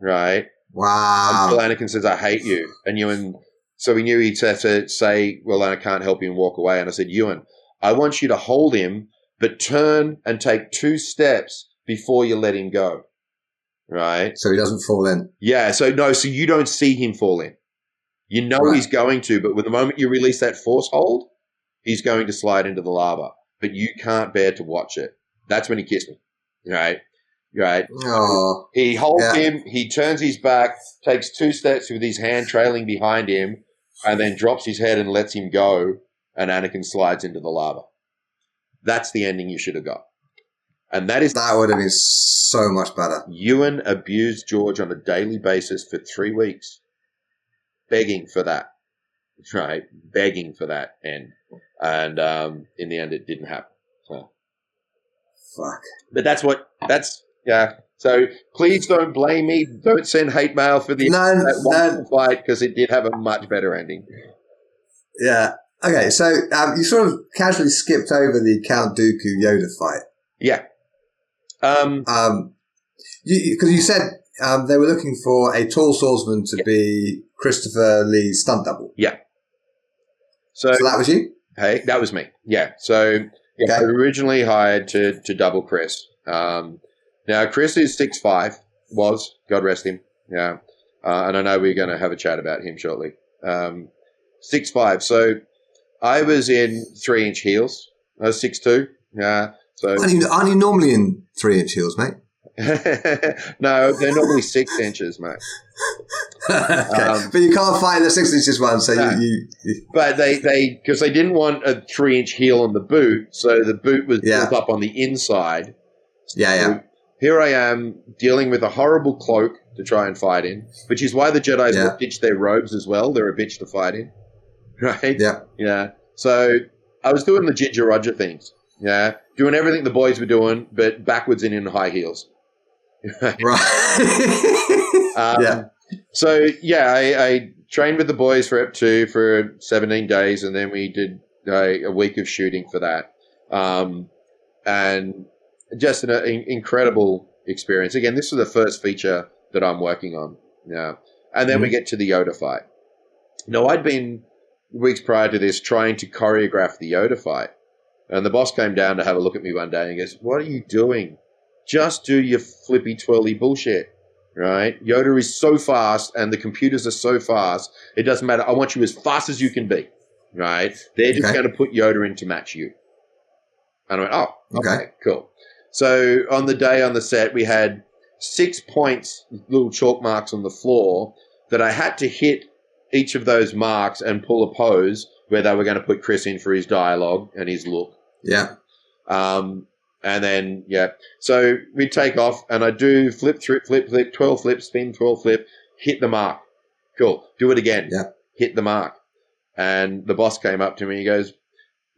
Right? Wow. Until Anakin says, I hate you. And Ewan, so we knew he'd have to say, Well, I can't help you and walk away. And I said, Ewan, I want you to hold him, but turn and take two steps before you let him go. Right? So he doesn't fall in. Yeah. So, no, so you don't see him fall in. You know Right. he's going to, but with the moment you release that force hold, he's going to slide into the lava. But you can't bear to watch it. That's when he kissed me. Right? Right? Oh. He holds Yeah. him, he turns his back, takes two steps with his hand trailing behind him, and then drops his head and lets him go, and Anakin slides into the lava. That's the ending you should have got. And that is That would have been so much better. Ewan abused George on a daily basis for three weeks, begging for that. Right? Begging for that end. And um, in the end, it didn't happen. So. Fuck. But that's what, that's, yeah. So please don't blame me. Don't send hate mail for the No, that no. fight because it did have a much better ending. Yeah. Okay, so um, you sort of casually skipped over the Count Dooku Yoda fight. Yeah. Um, Um, because you, said um, they were looking for a tall swordsman to Yeah. be Christopher Lee's stunt double. so, So that was you? hey, that was me. Yeah. So yeah, Okay. Originally hired to to double Chris. Um, now Chris is six five. Was God rest him. Yeah. Uh, and I know we're going to have a chat about him shortly. Um, six five. So I was in three inch heels. I was six two. Yeah. So Aren't you, aren't you normally in three inch heels, mate? no, they're normally six inches, mate. okay. Um, but you can't find the six inches one, so No. you, you, you. But they they because they didn't want a three inch heel on the boot, so the boot was Yeah. built up on the inside. Yeah, yeah. Here I am dealing with a horrible cloak to try and fight in, which is why the Jedi's Yeah. will ditch their robes as well. They're a bitch to fight in, right? Yeah. Yeah. So I was doing the Ginger Roger things. Yeah, doing everything the boys were doing, but backwards and in high heels. Right. Um, Yeah. So yeah, I, I trained with the boys for up to for 17 days, and then we did a, a week of shooting for that, um, and just an, uh, in- incredible experience. Again, this is the first feature that I'm working on. Yeah, and then we mm-hmm. get to the Yoda fight. Now, I'd been weeks prior to this trying to choreograph the Yoda fight, and the boss came down to have a look at me one day and he goes, "What are you doing? Just do your flippy twirly bullshit." right? Yoda is so fast and the computers are so fast, it doesn't matter. I want you as fast as you can be, right? They're just Okay. going to put Yoda in to match you. And I went, oh, okay, Okay. cool. So on the day on the set, we had six points, little chalk marks on the floor that I had to hit each of those marks and pull a pose where they were going to put Chris in for his dialogue and his look. yeah. Um, and then, yeah. So we take off and I do flip, flip, flip, flip, 12 flip, spin, 12 flip, hit the mark. Cool. Do it again. Yeah. Hit the mark. And the boss came up to me. He goes,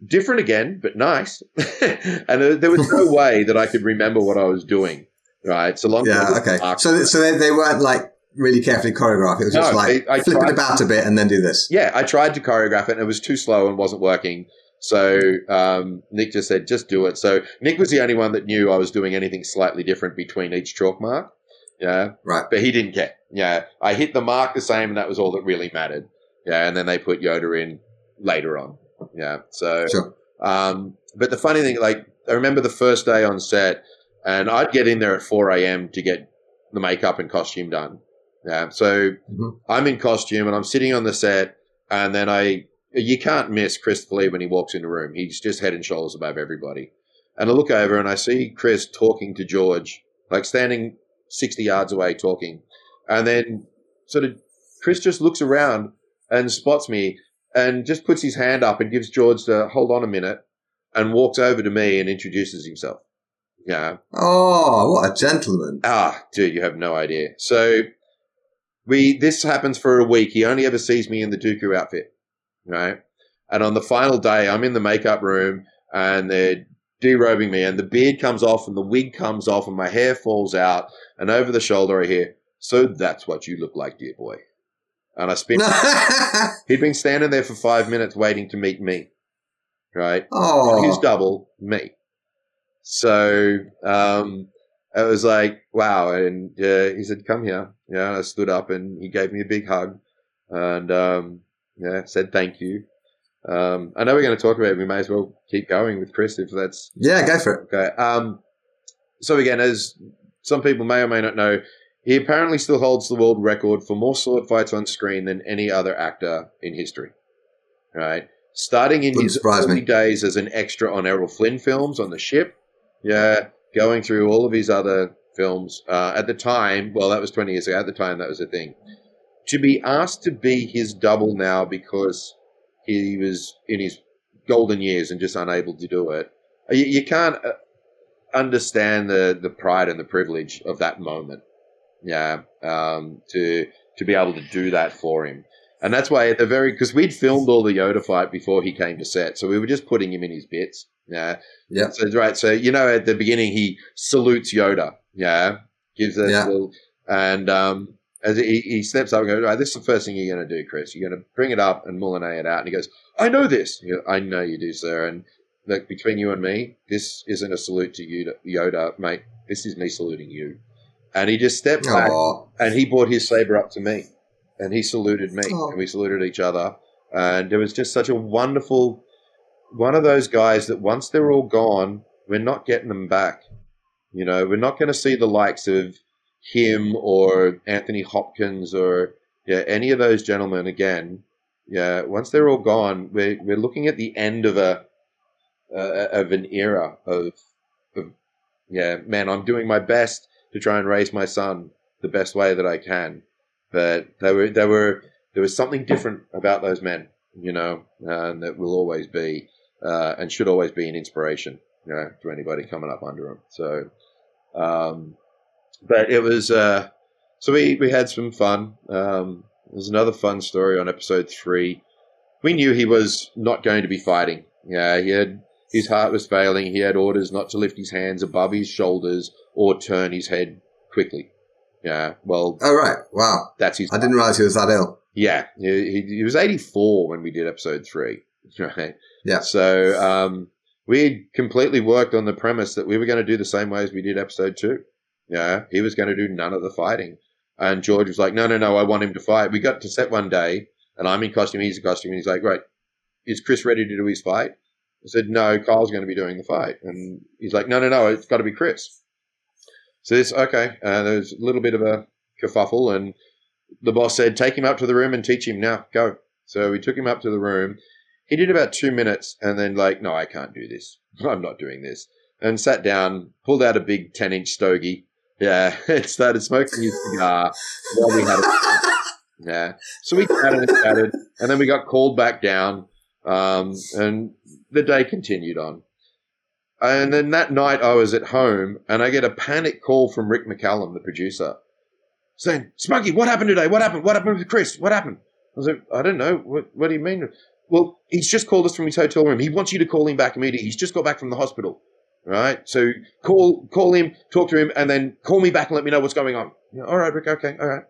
different again, but nice. and there- was no way that I could remember what I was doing. Right. So long Yeah. Okay. So, so they, they weren't like really carefully choreographed. It was just like they- I flip it about a bit and then do this. yeah, I tried to choreograph it and it was too slow and wasn't working. So um, Nick just said, just do it. So Nick was the only one that knew I was doing anything slightly different between each chalk mark. Yeah. Right. But he didn't care. Yeah. I hit the mark the same and that was all that really mattered. Yeah. And then they put Yoda in later on. Yeah. So, Sure. um, but the funny thing, like, I remember the first day on set and I'd get in there at 4 a.m. to get the makeup and costume done. Yeah. So Mhm. I'm in costume and I'm sitting on the set, and then I, you can't miss Chris Lee when he walks in the room. He's just head and shoulders above everybody. And I look over and I see Chris talking to George, like standing 60 yards away talking. And then sort of Chris just looks around and spots me and just puts his hand up and gives George the hold on a minute and walks over to me and introduces himself. Yeah. Oh, what a gentleman. Ah, dude, you have no idea. So we this happens for a week. He only ever sees me in the Dooku outfit, right? And on the final day, I'm in the makeup room and they're derobing me, and the beard comes off and the wig comes off and my hair falls out, and over the shoulder I hear, "So that's what you look like, dear boy." And I spent, he'd been standing there for five minutes waiting to meet me, right? oh, his double me. So um, it was like, wow. And uh, he said, come here. Yeah. And I stood up and he gave me a big hug and um, yeah, said thank you. Um, I know we're going to talk about it. We may as well keep going with Chris if that's yeah, go for it. okay. Um, so again, as some people may or may not know, he apparently still holds the world record for more sword fights on screen than any other actor in history. Right, starting in Wouldn't his early me. days as an extra on Errol Flynn films on the ship. Yeah, going through all of his other films uh, at the time. Well, that was twenty years ago. At the time, that was a thing. To be asked to be his double now because he was in his golden years and just unable to do it. You, you can't uh, understand the the pride and the privilege of that moment. Yeah, um, to to be able to do that for him, and that's why at the very because we'd filmed all the Yoda fight before he came to set, so we were just putting him in his bits. Yeah, Yeah. So right, so you know at the beginning he salutes Yoda. Yeah, gives a Yeah. little, and um, as he, he steps up and goes, right, this is the first thing you're going to do, Chris. You're going to bring it up and Moulinet it out, and he goes, I know this. You go, I know you do, sir. And look, between you and me, this isn't a salute to you, Yoda, mate. This is me saluting you. And he just stepped back and he brought his saber up to me and he saluted me Oh. and we saluted each other. And it was just such a wonderful one of those guys that once they're all gone, we're not getting them back. You know, we're not going to see the likes of him or Anthony Hopkins or yeah, any of those gentlemen again. Yeah, once they're all gone, we're we're looking at the end of a uh, of an era of of yeah, man, I'm doing my best to try and raise my son the best way that I can, but they were they were there was something different about those men, you know, uh, and that will always be uh, and should always be an inspiration, you know, to anybody coming up under them. So, um, but it was uh, so we we had some fun. Um, there's another fun story on episode three. We knew he was not going to be fighting. Yeah, he had his heart was failing. He had orders not to lift his hands above his shoulders or turn his head quickly. Yeah, well, oh right. Wow. that's his. I didn't realize he was that ill. Yeah, he, he, he was 84 when we did episode three. Right. Yeah. So um, we completely worked on the premise that we were going to do the same way as we did episode two. Yeah. He was going to do none of the fighting. And George was like, no, no, no, I want him to fight. We got to set one day and I'm in costume, he's in costume. And he's like, right, is Chris ready to do his fight? I said, no, Kyle's going to be doing the fight. And he's like, no, no, no, it's got to be Chris. So this, okay. Uh, there was a little bit of a kerfuffle and the boss said, take him up to the room and teach him now. Go. So we took him up to the room. He did about two minutes and then like, no, I can't do this. I'm not doing this. And sat down, pulled out a big 10 inch stogie. Yeah. And started smoking his cigar while we had a yeah. So we chatted and chatted and then we got called back down. Um, and the day continued on. And then that night I was at home and I get a panic call from Rick McCallum, the producer, saying, Smokey, what happened today? What happened? What happened with Chris? What happened? I was like, I don't know. What, what do you mean? Well, he's just called us from his hotel room. He wants you to call him back immediately. He's just got back from the hospital. Right? So call call him, talk to him, and then call me back and let me know what's going on. All right, Rick. Okay. All right.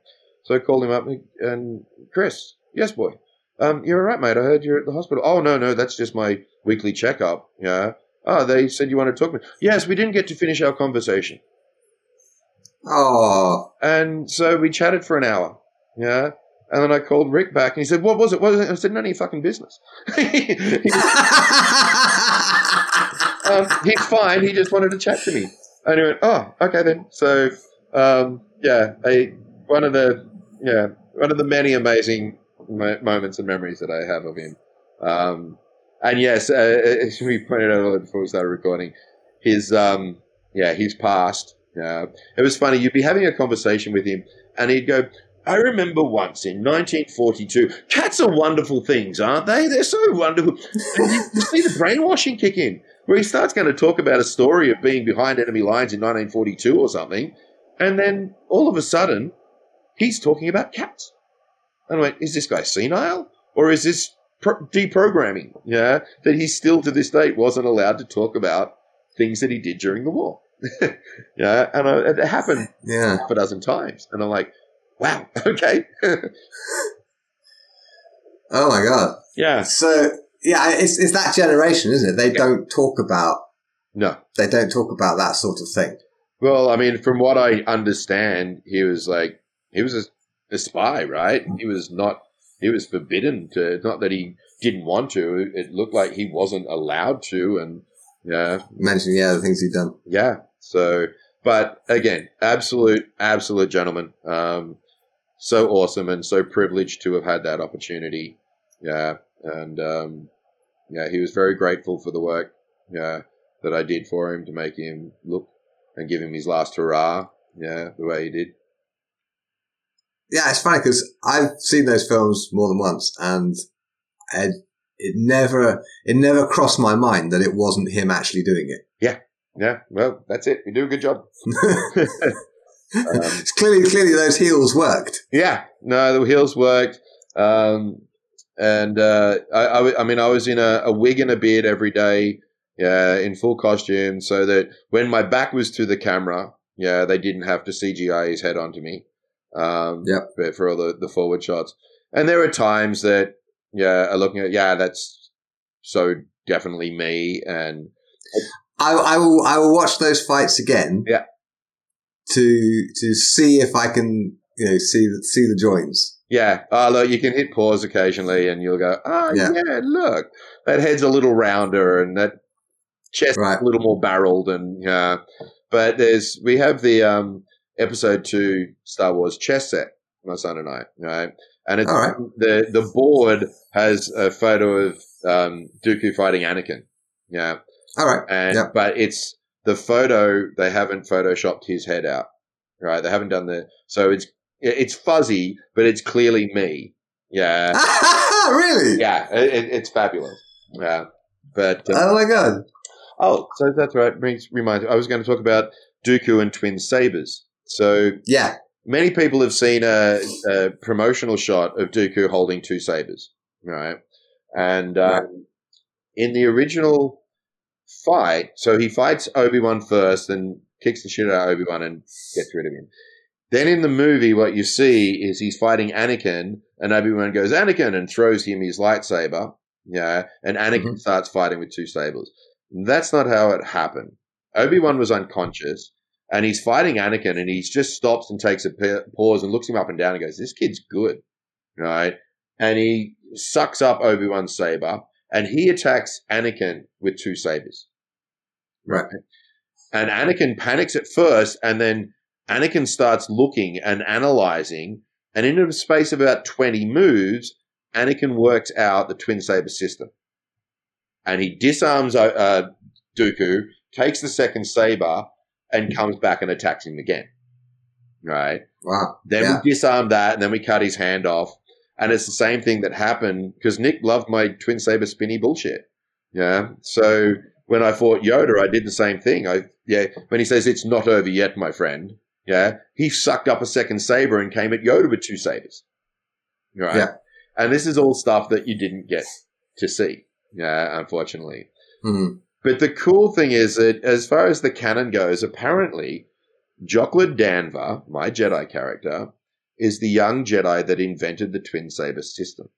So I called him up and Chris, yes, boy. Um, you're all right, mate. I heard you're at the hospital. Oh, no, no, that's just my weekly checkup. Yeah. Oh, they said you want to talk to me. Yes, we didn't get to finish our conversation. Oh, And so we chatted for an hour. Yeah. And then I called Rick back and he said, What was it? What was it? I said, None of your fucking business. um, he's fine. He just wanted to chat to me. And he went, oh, okay then. So, um, yeah, a, one of the, yeah, one of the many amazing moments and memories that I have of him. Um, and yes, uh, as we pointed out before we started recording, his, um, yeah, he's passed. Yeah. It was funny. You'd be having a conversation with him and he'd go, I remember once in 1942, cats are wonderful things, aren't they? They're so wonderful. And you, you see the brainwashing kick in, where he starts going to talk about a story of being behind enemy lines in 1942 or something, and then all of a sudden, he's talking about cats. And I went, is this guy senile? Or is this pro- deprogramming? Yeah, that he still to this date wasn't allowed to talk about things that he did during the war. yeah, and I, it happened Yeah. half a dozen times. And I'm like, wow, okay. Oh my god. yeah. So yeah, it's it's that generation, isn't it? They don't talk about No. they don't talk about that sort of thing. Well, I mean, from what I understand, he was like, he was a, a spy, right? He was not, he was forbidden to, not that he didn't want to, it looked like he wasn't allowed to. And yeah, Mentioning yeah, the things he'd done. yeah. So, but again, absolute, absolute gentleman. Um, so awesome and so privileged to have had that opportunity. Yeah. And, um, yeah, he was very grateful for the work, yeah, that I did for him to make him look and give him his last hurrah. Yeah. The way he did. Yeah, it's funny because I've seen those films more than once, and it, it never it never crossed my mind that it wasn't him actually doing it. Yeah. Yeah. Well, that's it. You do a good job. Um, It's clearly clearly those heels worked. Yeah, no, the heels worked. Um, and uh, I, I, I mean, I was in a, a wig and a beard every day, yeah, in full costume, so that when my back was to the camera, yeah, they didn't have to CGI his head onto me. Um, Yep. but for all the, the forward shots. And there are times that, yeah, are looking at, yeah, that's so definitely me. And I, I will I will watch those fights again. Yeah. To to see if I can you know see see the joins. Yeah. Oh, look, you can hit pause occasionally and you'll go, oh, Yeah. yeah, look, that head's a little rounder and that chest Right. a little more barreled. And, yeah. But there's, we have the um, episode two Star Wars chess set, my son and I, right? And it's, right. the, the board has a photo of um, Dooku fighting Anakin. Yeah. All right. And, Yep. but it's the photo, they haven't photoshopped his head out, right? They haven't done the, so it's, it's fuzzy, but it's clearly me. Yeah. really? Yeah, it, it- it's fabulous. Yeah, but uh, Oh my god. oh, so that's right. Brings reminds. I was going to talk about Dooku and twin sabers. So Yeah. many people have seen a, a promotional shot of Dooku holding two sabers, right? And um, Right. in the original fight, so he fights Obi Wan first, and kicks the shit out of Obi Wan and gets rid of him. Then in the movie, what you see is he's fighting Anakin, and Obi Wan goes Anakin and throws him his lightsaber. Yeah, and Anakin Mhm. starts fighting with two sabers. That's not how it happened. Obi Wan was unconscious, and he's fighting Anakin, and he just stops and takes a pause and looks him up and down and goes, "This kid's good, right?" And he sucks up Obi Wan's saber, and he attacks Anakin with two sabers. Right. And Anakin panics at first, and then Anakin starts looking and analyzing, and in a space of about 20 moves, Anakin works out the twin saber system. And he disarms uh, uh, Dooku, takes the second saber, and comes back and attacks him again. Right? Wow. Then Yeah. we disarm that, and then we cut his hand off. And it's the same thing that happened because Nick loved my twin saber spinny bullshit. Yeah. So when I fought Yoda, I did the same thing. I yeah. When he says it's not over yet, my friend. Yeah. He sucked up a second saber and came at Yoda with two sabers. Right. Yeah. And this is all stuff that you didn't get to see. Yeah. Unfortunately. Mhm. But the cool thing is that as far as the canon goes, apparently Joclad Danva, my Jedi character, is the young Jedi that invented the twin saber system.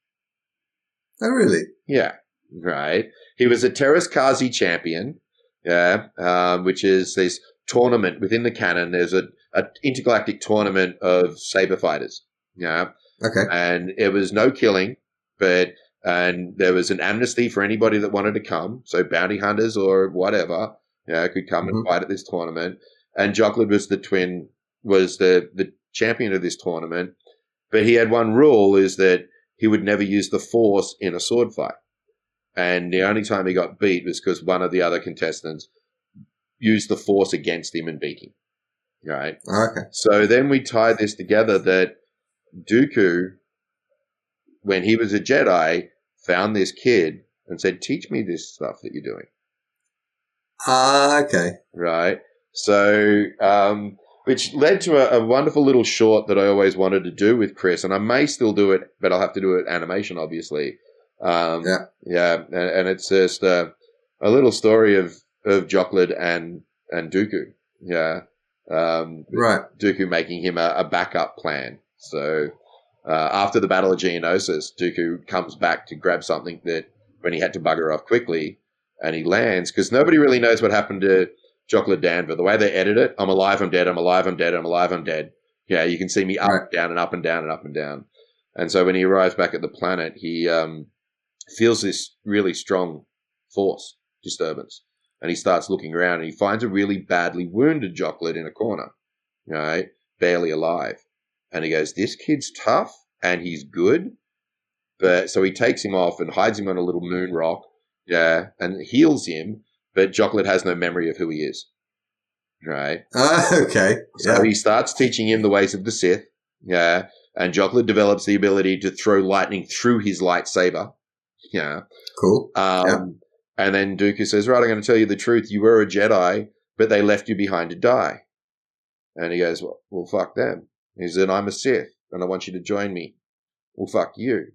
Oh really? Yeah, right. He was a Teras Kasi champion, yeah, um, which is this tournament within the canon. There's a, a intergalactic tournament of saber fighters, yeah, Okay. and it was no killing, but and there was an amnesty for anybody that wanted to come, so bounty hunters or whatever. yeah, could come and Mhm. fight at this tournament. And Joclad was the twin, was the, the champion of this tournament. But he had one rule is that he would never use the force in a sword fight. And the only time he got beat was because one of the other contestants used the force against him and beat him. Right. Okay. So then we tied this together that Dooku, when he was a Jedi, found this kid and said, Teach me this stuff that you're doing. Ah, okay. Right. So, um, which led to a, a wonderful little short that I always wanted to do with Chris, and I may still do it, but I'll have to do it animation, obviously. Um, Yeah. Yeah. And, and it's just uh, a little story of, of Joclad and, and Dooku. Yeah. Um, Right. Dooku making him a, a backup plan. So uh, after the Battle of Geonosis, Dooku comes back to grab something that when he had to bugger off quickly, and he lands because nobody really knows what happened to Joclad Danva. The way they edit it, I'm alive, I'm dead, I'm alive, I'm dead, I'm alive, I'm dead. Yeah, you can see me up, Right. down, and up and down and up and down. And so when he arrives back at the planet, he um, feels this really strong force disturbance. And he starts looking around and he finds a really badly wounded Joclad in a corner, right? Barely alive. And he goes, This kid's tough and he's good. But so he takes him off and hides him on a little moon rock, yeah, and heals him. But Joclad has no memory of who he is, right? Ah, okay. So Yeah. he starts teaching him the ways of the Sith. Yeah. And Joclad develops the ability to throw lightning through his lightsaber. Yeah. Cool. Um, Yeah. And then Dooku says, Right, I'm going to tell you the truth. You were a Jedi, but they left you behind to die. And he goes, Well, well fuck them. He said, I'm a Sith and I want you to join me. Well, fuck you.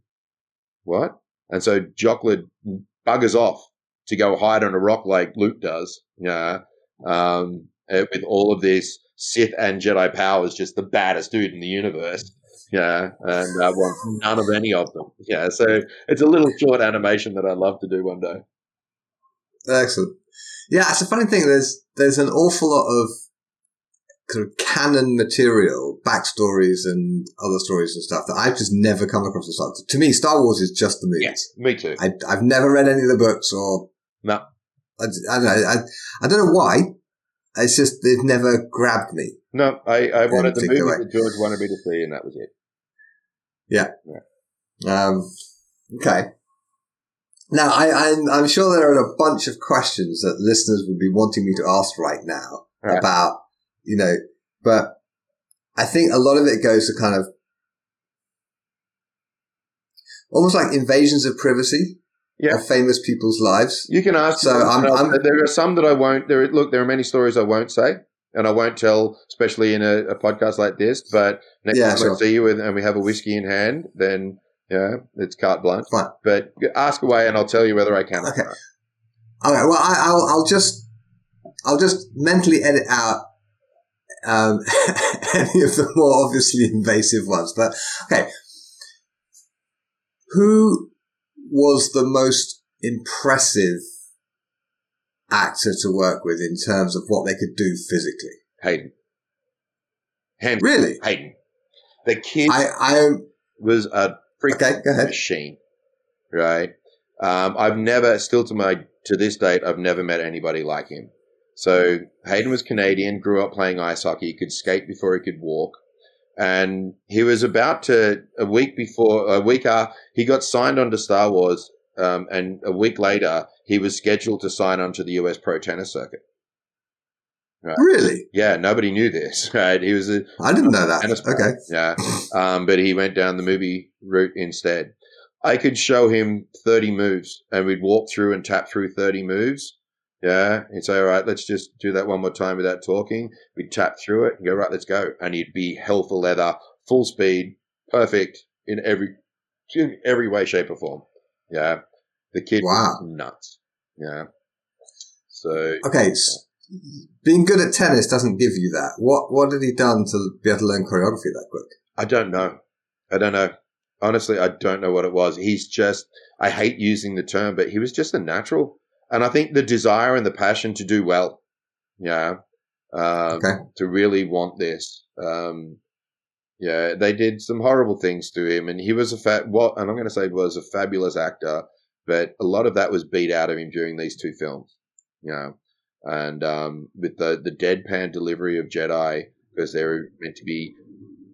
What? And so Joclad buggers off to go hide on a rock like Luke does. Yeah. Um, uh, with all of this Sith and Jedi powers, just the baddest dude in the universe. Yeah, and uh, want none of any of them. Yeah, so it's a little short animation that I'd love to do one day. Excellent. Yeah, it's a funny thing. There's there's an awful lot of kind of canon material, backstories, and other stories and stuff that I've just never come across. As well. To me, Star Wars is just the movies. me too. I, I've never read any of the books, or No. I, I don't know. I, I don't know why. It's just they've never grabbed me. No, I, I wanted the movie that George wanted me to see, and that was it. Yeah um, okay. Now, I, I'm, I'm sure there are a bunch of questions that listeners would be wanting me to ask right now Right. about, you know, but I think a lot of it goes to kind of almost like invasions of privacy Yeah. of famous people's lives. You can ask. So I'm- I'm- there are some that I won't. There, look, there are many stories I won't say, and I won't tell, especially in a, a podcast like this. But next Yeah, time sure. I see you and, and we have a whiskey in hand, then yeah, it's carte blanche. Fine. But ask away, and I'll tell you whether I can. or Okay. not. Okay, well, I, I'll, I'll just, I'll just mentally edit out um, any of the more obviously invasive ones. But okay, who was the most impressive actor to work with in terms of what they could do physically? Hayden. Hands Really, Hayden. The kid I, I, was a freaking okay, machine, right? Um, I've never, still to my to this date, I've never met anybody like him. So Hayden was Canadian, grew up playing ice hockey, could skate before he could walk, and he was about to a week before a week after he got signed onto Star Wars, um, and a week later he was scheduled to sign onto the U.S. Pro Tennis Circuit. Really, Yeah, nobody knew this, right? He was a I didn't know that. Okay, Yeah. Um, but he went down the movie route instead. I could show him 30 moves and we'd walk through and tap through 30 moves. Yeah. He'd say, all right, let's just do that one more time without talking. We'd tap through it and go, right, let's go. And he'd be hell for leather, full speed, perfect in every, in every way, shape or form. Yeah. The kid Wow. was nuts. Yeah. So okay. s- Being good at tennis doesn't give you that. What What had he done to be able to learn choreography that quick? I don't know. I don't know. Honestly, I don't know what it was. He's just, I hate using the term, but he was just a natural. And I think the desire and the passion to do well, yeah, um, Okay. to really want this. Um, yeah, they did some horrible things to him, and he was a fat. What, and I'm going to say was a fabulous actor, but a lot of that was beat out of him during these two films. You know, and um, with the the deadpan delivery of Jedi because they're meant to be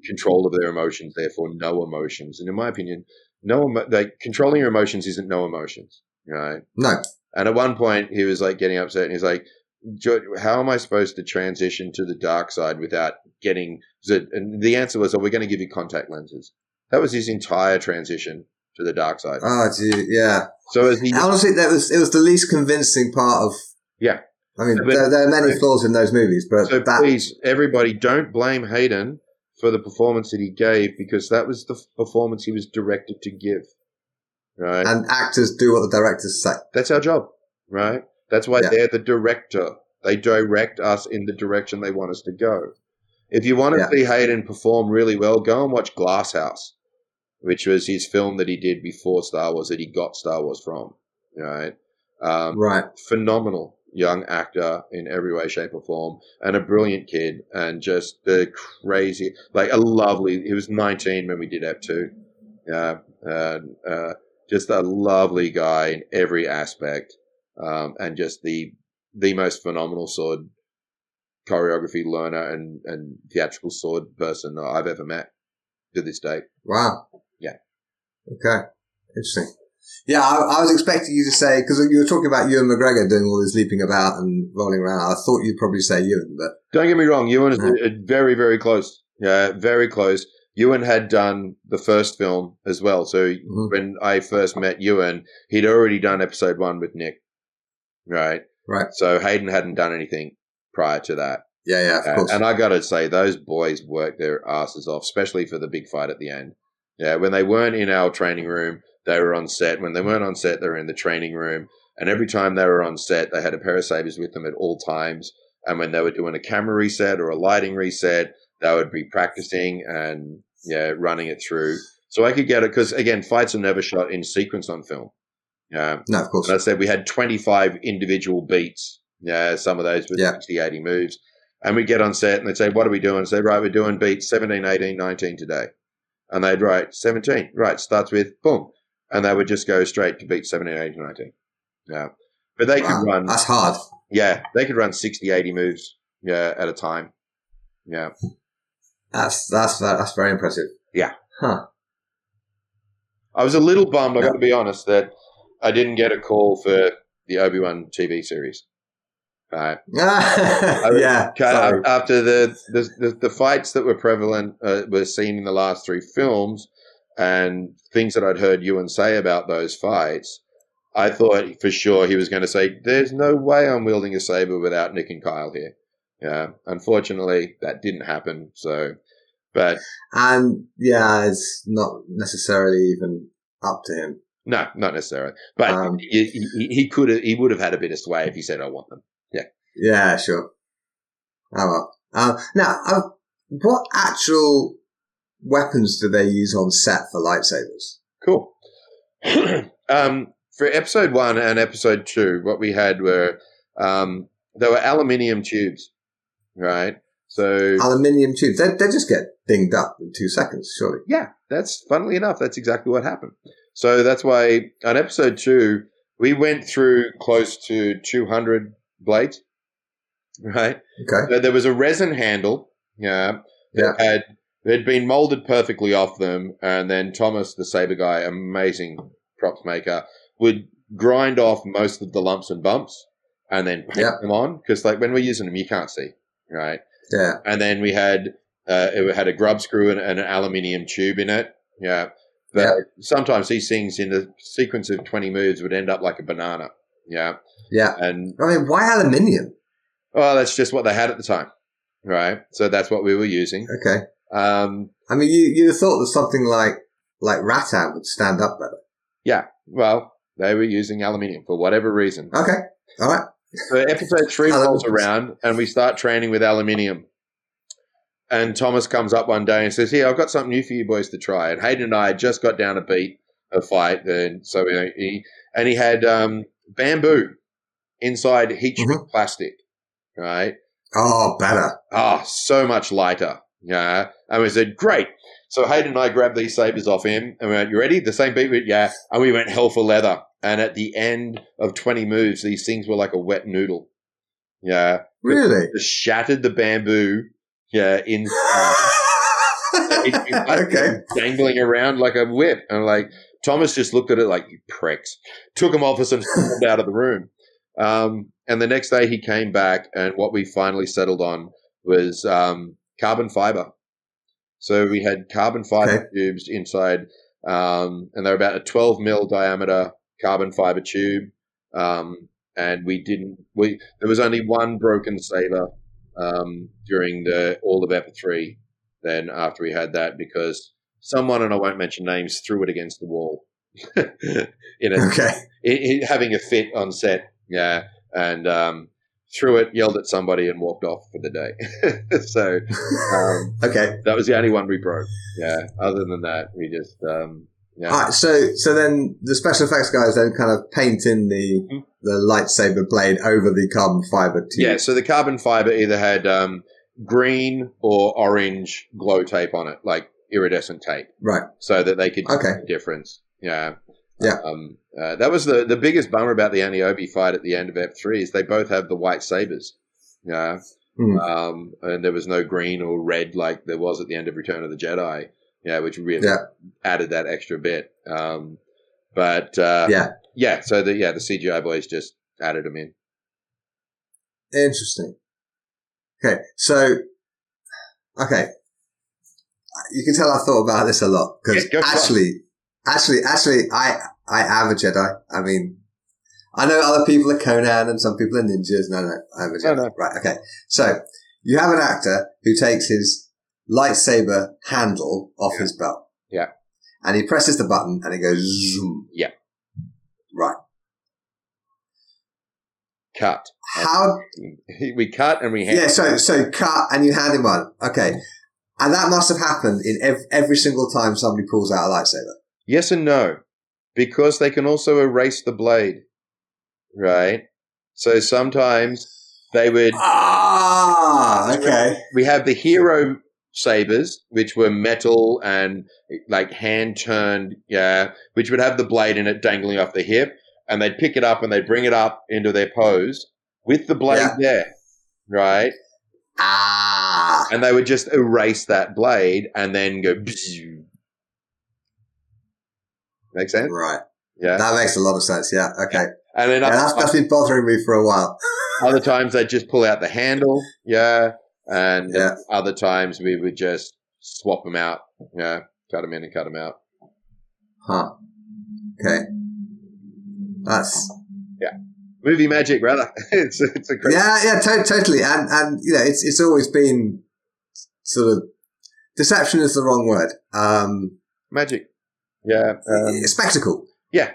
control of their emotions, therefore no emotions. And in my opinion, no like controlling your emotions isn't no emotions, right? No. And at one point, he was like getting upset, and he's like, "How am I supposed to transition to the dark side without getting?" And the answer was, "Oh, we're going to give you contact lenses." That was his entire transition to the dark side. Ah, oh, gee, yeah. So as he, Honestly, that was it was the least convincing part of. Yeah. I mean, But- there, there are many flaws in those movies, but so that please, everybody, don't blame Hayden for the performance that he gave because that was the performance he was directed to give. Right. and actors do what the directors say. That's our job, right? That's why Yeah. they're the director. They direct us in the direction they want us to go. If you want to Yeah. see Hayden perform really well, go and watch Glasshouse, which was his film that he did before Star Wars that he got Star Wars from, right? Um, Right. phenomenal young actor in every way, shape, or form, and a brilliant kid, and just the crazy, like a lovely. He was 19 when we did Ep two, yeah, and uh, just a lovely guy in every aspect, um, and just the the most phenomenal sword choreography learner and and theatrical sword person I've ever met to this day. Wow. Yeah. Okay. Interesting. Yeah, I, I was expecting you to say because you were talking about Ewan McGregor doing all this leaping about and rolling around. I thought you'd probably say Ewan, but Don't get me wrong, Ewan is Right. uh, very, very close. Yeah, very close. Ewan had done the first film as well. So Mhm. when I first met Ewan, he'd already done episode one with Nick. Right. Right. So Hayden hadn't done anything prior to that. yeah, yeah, of Uh, course. and I got to say, those boys worked their asses off, especially for the big fight at the end. Yeah, when they weren't in our training room, they were on set. When they weren't on set, they were in the training room. And every time they were on set, they had a pair of sabers with them at all times. And when they were doing a camera reset or a lighting reset, they would be practicing and yeah, running it through. So I could get it because again, fights are never shot in sequence on film. Yeah, no, of course. I said we had 25 individual beats. Yeah, some of those with Yeah. 60, 80 moves. And we'd get on set and they'd say, What are we doing? say, Right, we're doing beats 17, 18, 19 today. And they'd write 17. Right, starts with boom. And they would just go straight to beat 17, 18, 19. Yeah. But they Wow, could run, That's hard. yeah, they could run 60, 80 moves, yeah, at a time. Yeah. That's that's that's very impressive. Yeah. Huh. I was a little bummed, I got to be honest, that I didn't get a call for the Obi Wan TV series. Right. yeah. Sorry. after the, the the the fights that were prevalent uh, were seen in the last three films, and things that I'd heard Ewan say about those fights, I thought for sure he was going to say, "There's no way I'm wielding a saber without Nick and Kyle here." Yeah, unfortunately, that didn't happen. So, but And yeah, it's not necessarily even up to him. no, not necessarily. But Um, he, he, he could have, he would have had a bit of sway if he said, "I want them." Yeah, Yeah, sure. Oh well. Um, now, uh, what actual weapons do they use on set for lightsabers? Cool. um, for episode one and episode two, what we had were um, there were aluminium tubes, right? So Aluminium tubes. They, they just get dinged up in two seconds, surely. yeah, that's funnily enough, that's exactly what happened. So that's why on episode two we went through close to 200 blades, right? Okay. So there was a resin handle, yeah, that Yeah. had had been molded perfectly off them, and then Thomas, the saber guy, amazing props maker, would grind off most of the lumps and bumps, and then paint Yeah. them on because, like, when we're using them, you can't see, right? Yeah. And then we had uh, it had a grub screw and, and an aluminium tube in it, yeah. But Yeah. sometimes these things in a sequence of twenty moves would end up like a banana, yeah. Yeah. And I mean, why aluminium? well, that's just what they had at the time, right? So that's what we were using. Okay. Um, I mean, you, you'd have thought that something like, like rattan would stand up better. yeah, well, they were using aluminium for whatever reason. Okay. All right. So episode three rolls around and we start training with aluminium. And Thomas comes up one day and says, Here, I've got something new for you boys to try. And Hayden and I had just got down a beat, a fight. And so we- he, and he had um, bamboo inside heat shrink plastic, right? Oh, better. Ah, so much lighter. Yeah. And we said, great. So Hayden and I grabbed these sabers off him and we went, you ready? The same beat? We- Yeah. And we went hell for leather. And at the end of 20 moves, these things were like a wet noodle. Yeah, Really? just shattered the bamboo. Yeah, in it, it, okay. dangling around like a whip, and like Thomas just looked at it like you pricks, took him off us and stormed out of the room. Um, and the next day he came back, and what we finally settled on was um, carbon fiber. So we had carbon fiber Okay. tubes inside, um, and they're about a 12 mil diameter carbon fiber tube. Um, and we didn't. We there was only one broken saber um, during the all of Ep three. Then after we had that, because someone and I won't mention names threw it against the wall. in a, Okay. it, it- having a fit on set, yeah, and um, threw it, yelled at somebody, and walked off for the day. so um, Okay. that was the only one we broke. Yeah. Other than that, we just um, yeah. All right. So, so then the special effects guys then kind of paint in the Mhm. the lightsaber blade over the carbon fiber tube. Yeah, so the carbon fiber either had um, green or orange glow tape on it, like iridescent tape, Right. so that they could Okay. the difference. Yeah. Yeah. Um, uh, that was the, the biggest bummer about the Aniobi fight at the end of Ep 3 is they both have the white sabers. Yeah. Hmm. Um, and there was no green or red like there was at the end of Return of the Jedi. Yeah, which really Yeah. added that extra bit. Um, but uh, Yeah. yeah, so the yeah the CGI boys just added them in. Interesting. Okay. So, okay. You can tell I thought about this a lot because Yeah, actually, actually, actually, I I am a Jedi. I mean, I know other people are Conan and some people are ninjas. No, no, I'm a No, Jedi. no. Right. Okay. So you have an actor who takes his lightsaber handle off Yeah. his belt. Yeah. And he presses the button and it goes zoom. Yeah. Right. Cut. How we cut and we hand. Yeah, so so cut and you hand him one. Okay. And that must have happened in ev- every single time somebody pulls out a lightsaber. Yes and no, because they can also erase the blade, right? So sometimes they would. Ah, okay. We have the hero sabers, which were metal and like hand turned, yeah, which would have the blade in it dangling off the hip, and they'd pick it up and they'd bring it up into their pose with the blade Yeah. there, right? Ah. And they would just erase that blade and then go. Make sense? Right. Yeah. That makes a lot of sense. Yeah. Okay. And then Yeah, that's, that's been bothering me for a while. other times they'd just pull out the handle. Yeah. And Yeah. other times we would just swap them out. Yeah. Cut them in and cut them out. Huh. Okay. That's Yeah. Movie magic, rather. it's, it's a great. yeah, yeah, to- totally. And and you know, it's it's always been sort of deception is the wrong word. Um, Magic. Yeah. Um, spectacle. yeah.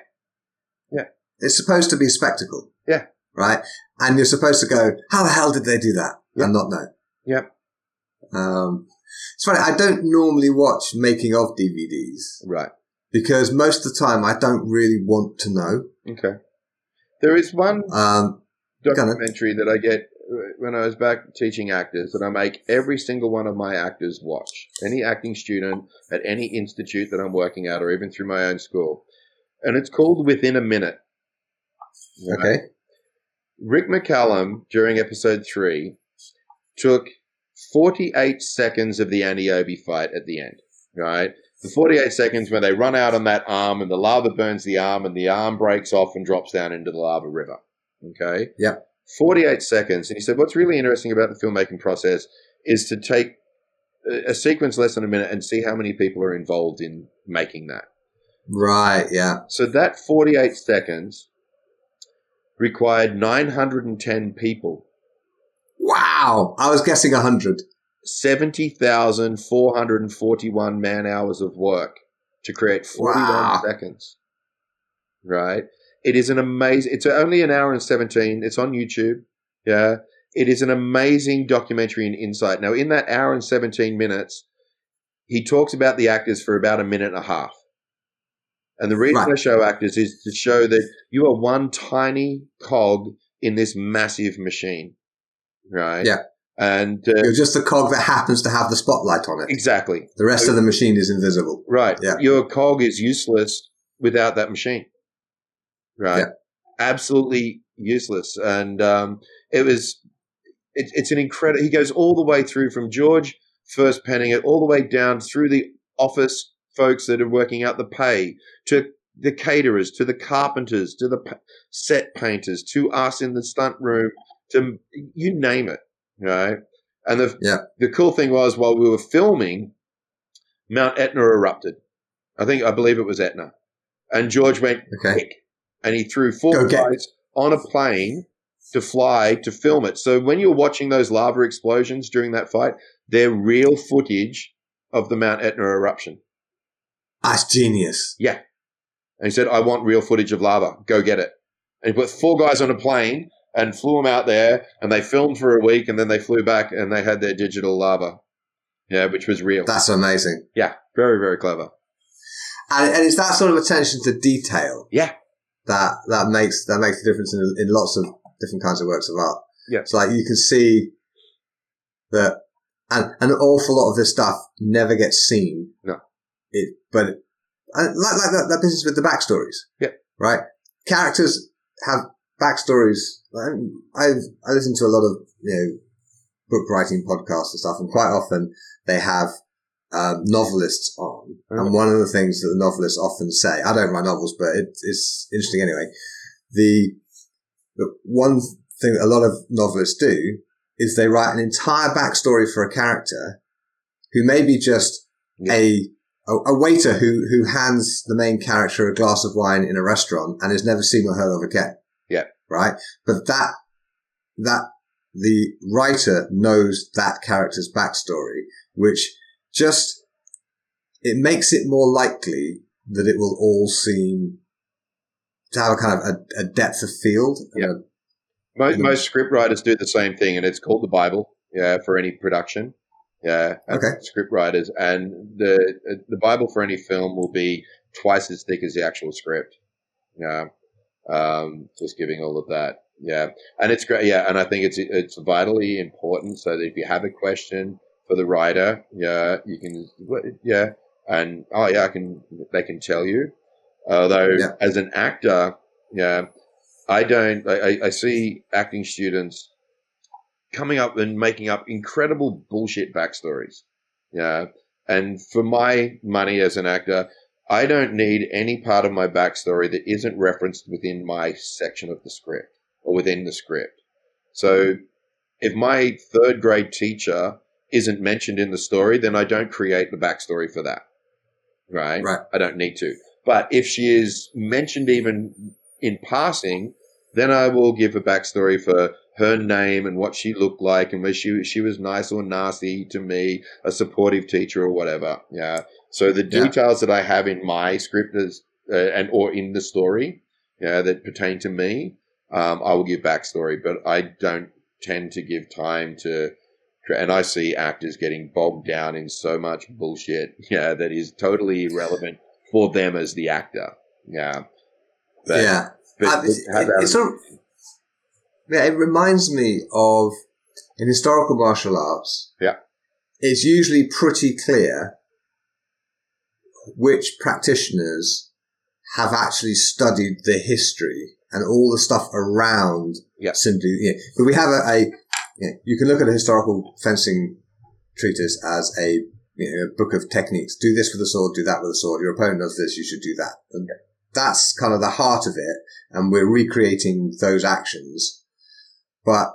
Yeah. It's supposed to be spectacle. Yeah. Right? And you're supposed to go, how the hell did they do that? And not know. Yep. Um, it's funny. I don't normally watch making of DVDs right. because most of the time I don't really want to know. Okay. There is one Um, Go on then. documentary that I get uh, when I was back teaching actors that I make every single one of my actors watch. Any acting student at any institute that I'm working at, or even through my own school, and it's called Within a Minute. Right? okay. Rick McCallum during episode three took 48 seconds of the Aniobi fight at the end. Right. The 48 seconds when they run out on that arm and the lava burns the arm and the arm breaks off and drops down into the lava river. Okay. Yeah. 48 seconds. And he said, what's really interesting about the filmmaking process is to take a, a sequence less than a minute and see how many people are involved in making that. Right. Yeah. So that 48 seconds required 910 people, Wow. I was guessing a hundred. 70,441 man hours of work to create 41 Wow. seconds. Right? It is an amazing, it's only an hour and 17. It's on YouTube. Yeah. It is an amazing documentary and insight. Now, in that hour and 17 minutes, he talks about the actors for about a minute and a half. And the reason Right. I show actors is to show that you are one tiny cog in this massive machine. Right? Yeah. And uh, You're just the cog that happens to have the spotlight on it. exactly. The rest of the machine is invisible. Right. Yeah. Your cog is useless without that machine. Right. Yeah. Absolutely useless. And um, it was it, it's an incredible. He goes all the way through from George first penning it all the way down through the office folks that are working out the pay to the caterers to the carpenters to the set painters to us in the stunt room to you name it right and the Yeah. the cool thing was while we were filming mount etna erupted i think i believe it was etna and george went Okay. quick and he threw four guys on a plane to fly to film it so when you're watching those lava explosions during that fight they're real footage of the mount etna eruption That's genius. yeah. And he said, I want real footage of lava. Go get it. And he put four guys on a plane and flew them out there and they filmed for a week and then they flew back and they had their digital lava. Yeah, which was real. That's amazing. yeah, very, very clever. And, and it's that sort of attention to detail Yeah. that that makes that makes a difference in, in lots of different kinds of works of art. Yeah. It's like you can see that, and an awful lot of this stuff never gets seen. No. It, but like like that, that business with the backstories. Yeah. Right. Characters have backstories. I've I listen to a lot of you know book writing podcasts and stuff, and quite often they have um, novelists on. Mhm. And one of the things that the novelists often say, I don't write novels, but it, it's interesting anyway. The, the one thing that a lot of novelists do is they write an entire backstory for a character who may be just Yeah. a, a a waiter who who hands the main character a glass of wine in a restaurant and is never seen or heard of again. Right. But that that the writer knows that character's backstory, which just it makes it more likely that it will all seem to have a kind of a, a depth of field. Yeah. a- Most, most script writers do the same thing, and it's called the Bible. Yeah, for any production. Yeah, Okay. Script writers, and the uh, the Bible for any film will be twice as thick as the actual script. Yeah, um, just giving all of that. Yeah, and it's great. Yeah, and I think it's it's vitally important so that if you have a question for the writer, yeah, you can. Yeah, and oh yeah, I can. They can tell you. Although Yeah. as an actor, yeah, I don't. I, I- I see acting students coming up and making up incredible bullshit backstories. Yeah, and for my money as an actor, I don't need any part of my backstory that isn't referenced within my section of the script or within the script. So, if my third grade teacher isn't mentioned in the story, then I don't create the backstory for that. Right? Right. I don't need to. But if she is mentioned even in passing, then I will give a backstory for her name and what she looked like and whether she she was nice or nasty to me, a supportive teacher or whatever. Yeah. So the Yeah. details that I have in my script is, uh, and or in the story, yeah, that pertain to me, um, I will give backstory, but I don't tend to give time to. And I see actors getting bogged down in so much bullshit, yeah, that is totally irrelevant for them as the actor. Yeah. But, yeah. but Uh, it's, have it, sort of, yeah, it reminds me of in historical martial arts. Yeah. It's usually pretty clear which practitioners have actually studied the history and all the stuff around Yeah. You know, but we have a, a you, know, you can look at a historical fencing treatise as a you know, a book of techniques. Do this with a sword, do that with a sword. Your opponent does this, you should do that. And that's kind of the heart of it. And we're recreating those actions. But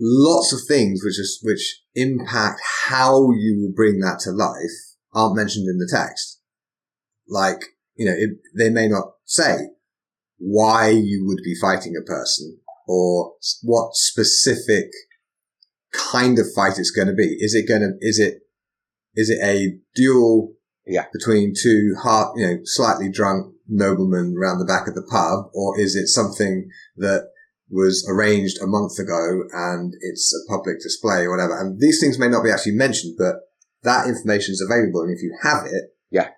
lots of things which is, which impact how you will bring that to life aren't mentioned in the text. Like, you know, it, they may not say why you would be fighting a person or what specific kind of fight it's going to be. Is it going to, is it, is it a duel Yeah. between two heart, you know, slightly drunk noblemen round the back of the pub, or is it something that was arranged a month ago and it's a public display or whatever? And these things may not be actually mentioned, but that information is available. And if you have it, Yeah.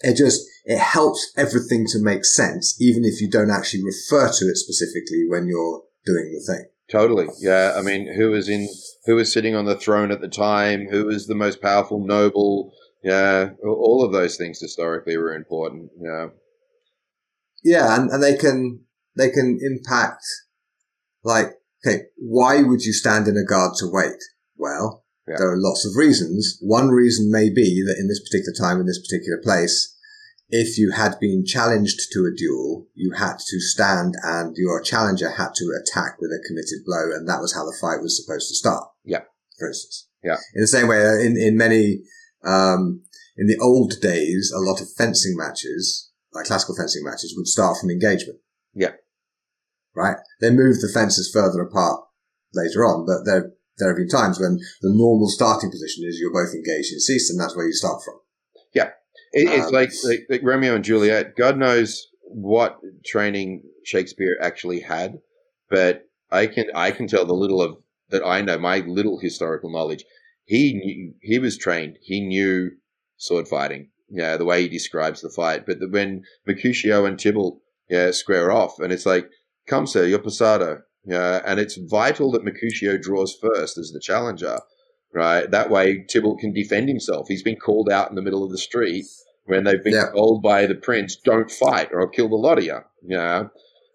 it just, it helps everything to make sense, even if you don't actually refer to it specifically when you're doing the thing. Totally. Yeah. I mean, who was in, who was sitting on the throne at the time? Who was the most powerful noble? Yeah. All of those things historically were important. Yeah. Yeah, and, and they can they can impact like okay, why would you stand in a guard to wait? Well, Yeah. there are lots of reasons. One reason may be that in this particular time, in this particular place, if you had been challenged to a duel, you had to stand and your challenger had to attack with a committed blow, and that was how the fight was supposed to start. Yeah. For instance. Yeah. In the same way, uh, in, in many, um, in the old days, a lot of fencing matches, like classical fencing matches, would start from engagement. Yeah. Right? They moved the fences further apart later on, but there, there have been times when the normal starting position is you're both engaged in cease, and that's where you start from. It, it's Um, like, like like Romeo and Juliet. God knows what training Shakespeare actually had, but I can I can tell the little of that I know, my little historical knowledge. He knew, he was trained. He knew sword fighting. Yeah, the way he describes the fight. But the, when Mercutio and Tybalt yeah square off, and it's like, come sir, you're passado. Yeah, and it's vital that Mercutio draws first as the challenger. Right, that way Tybalt can defend himself. He's been called out in the middle of the street when they've been Yeah. told by the prince, "Don't fight, or I'll kill the lot of you." Yeah,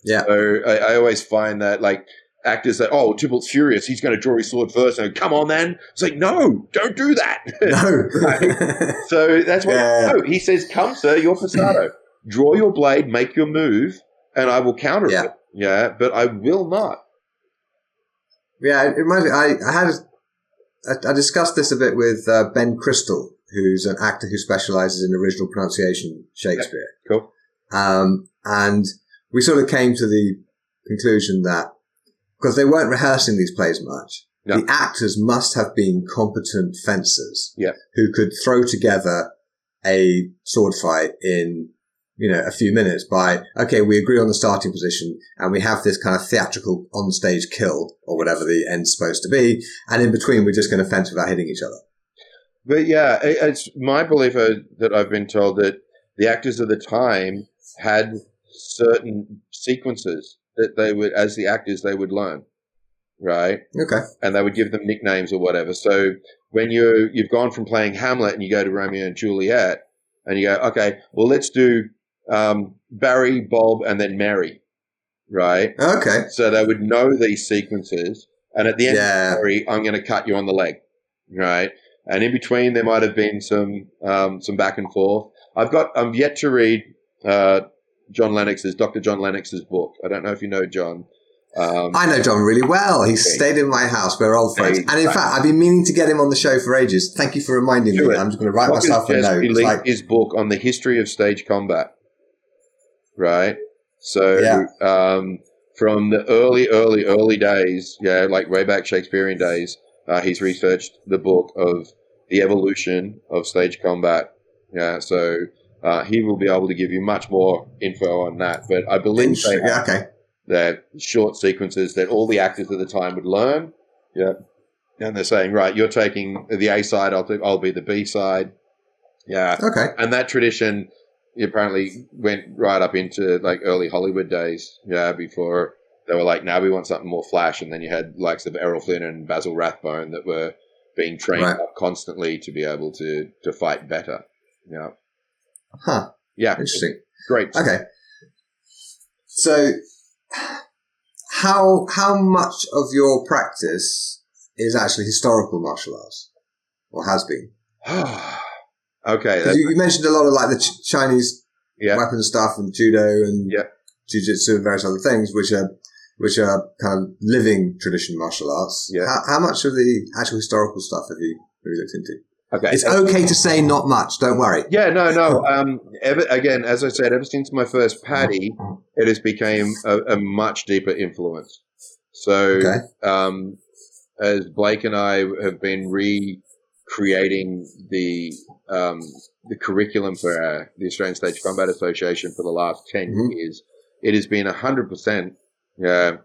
Yeah. so I, I always find that like actors that, "Oh, Tybalt's furious. He's going to draw his sword first. And go, come on, then. It's like, no, don't do that. No. so that's what. Yeah. No, he says, "Come, sir, you're passado. Draw your blade, make your move, and I will counter Yeah. it." Yeah, but I will not. Yeah, it reminds me. I, I had I, I discussed this a bit with uh, Ben Crystal, who's an actor who specializes in original pronunciation Shakespeare. Cool. Um, and we sort of came to the conclusion that because they weren't rehearsing these plays much, the actors must have been competent fencers Yeah. who could throw together a sword fight in you know a few minutes by okay we agree on the starting position and we have this kind of theatrical on stage kill or whatever the end's supposed to be and in between we're just going to fence without hitting each other But yeah, it's my belief uh, that I've been told that the actors of the time had certain sequences that they would, as the actors, they would learn, right? okay And they would give them nicknames or whatever. So when you you've gone from playing Hamlet and you go to Romeo and Juliet, and you go, okay, well let's do um, Barry, Bob, and then Mary, right? okay So they would know these sequences, and at the end yeah Sorry, I'm going to cut you on the leg, right? And in between, there might have been some um, some back and forth. I've got I'm yet to read uh, John Lennox's Dr. John Lennox's book. I don't know if you know John. Um, I know John really well. He's Okay. stayed in my house. We're old friends. And in fact, I've been meaning to get him on the show for ages. Thank you for reminding Do me. it. I'm just going to write myself a note. It's released like, his book on the history of stage combat, right? So Yeah. um, from the early, early, early days, yeah, like way back Shakespearean days, uh, he's researched the book of the evolution of stage combat. Yeah, so uh, he will be able to give you much more info on that. But I believe they yeah, okay. that short sequences that all the actors at the time would learn. Yeah. And they're saying, right, you're taking the A side, I'll, I'll be the B side. Yeah. Okay. And that tradition apparently went right up into like early Hollywood days. Yeah. Before they were like, now we want something more flash. And then you had likes of Errol Flynn and Basil Rathbone that were being trained Right. up constantly to be able to, to fight better. Yeah. Huh. Yeah. Interesting. Great. Okay. So, how how much of your practice is actually historical martial arts, or has been? okay. you, you mentioned a lot of like the ch- Chinese yeah. weapon stuff and judo and Yeah. jujitsu and various other things, which are which are kind of living tradition martial arts. Yeah. How, how much of the actual historical stuff have you have you looked into? Okay. It's okay to say not much. Don't worry. Yeah, no, no. Um, ever, again, as I said, ever since my first Paddy, it has become a, a much deeper influence. So, Okay. um, as Blake and I have been recreating the um, the curriculum for our, the Australian Stage Combat Association for the last 10 Mhm. years, it has been hundred percent uh,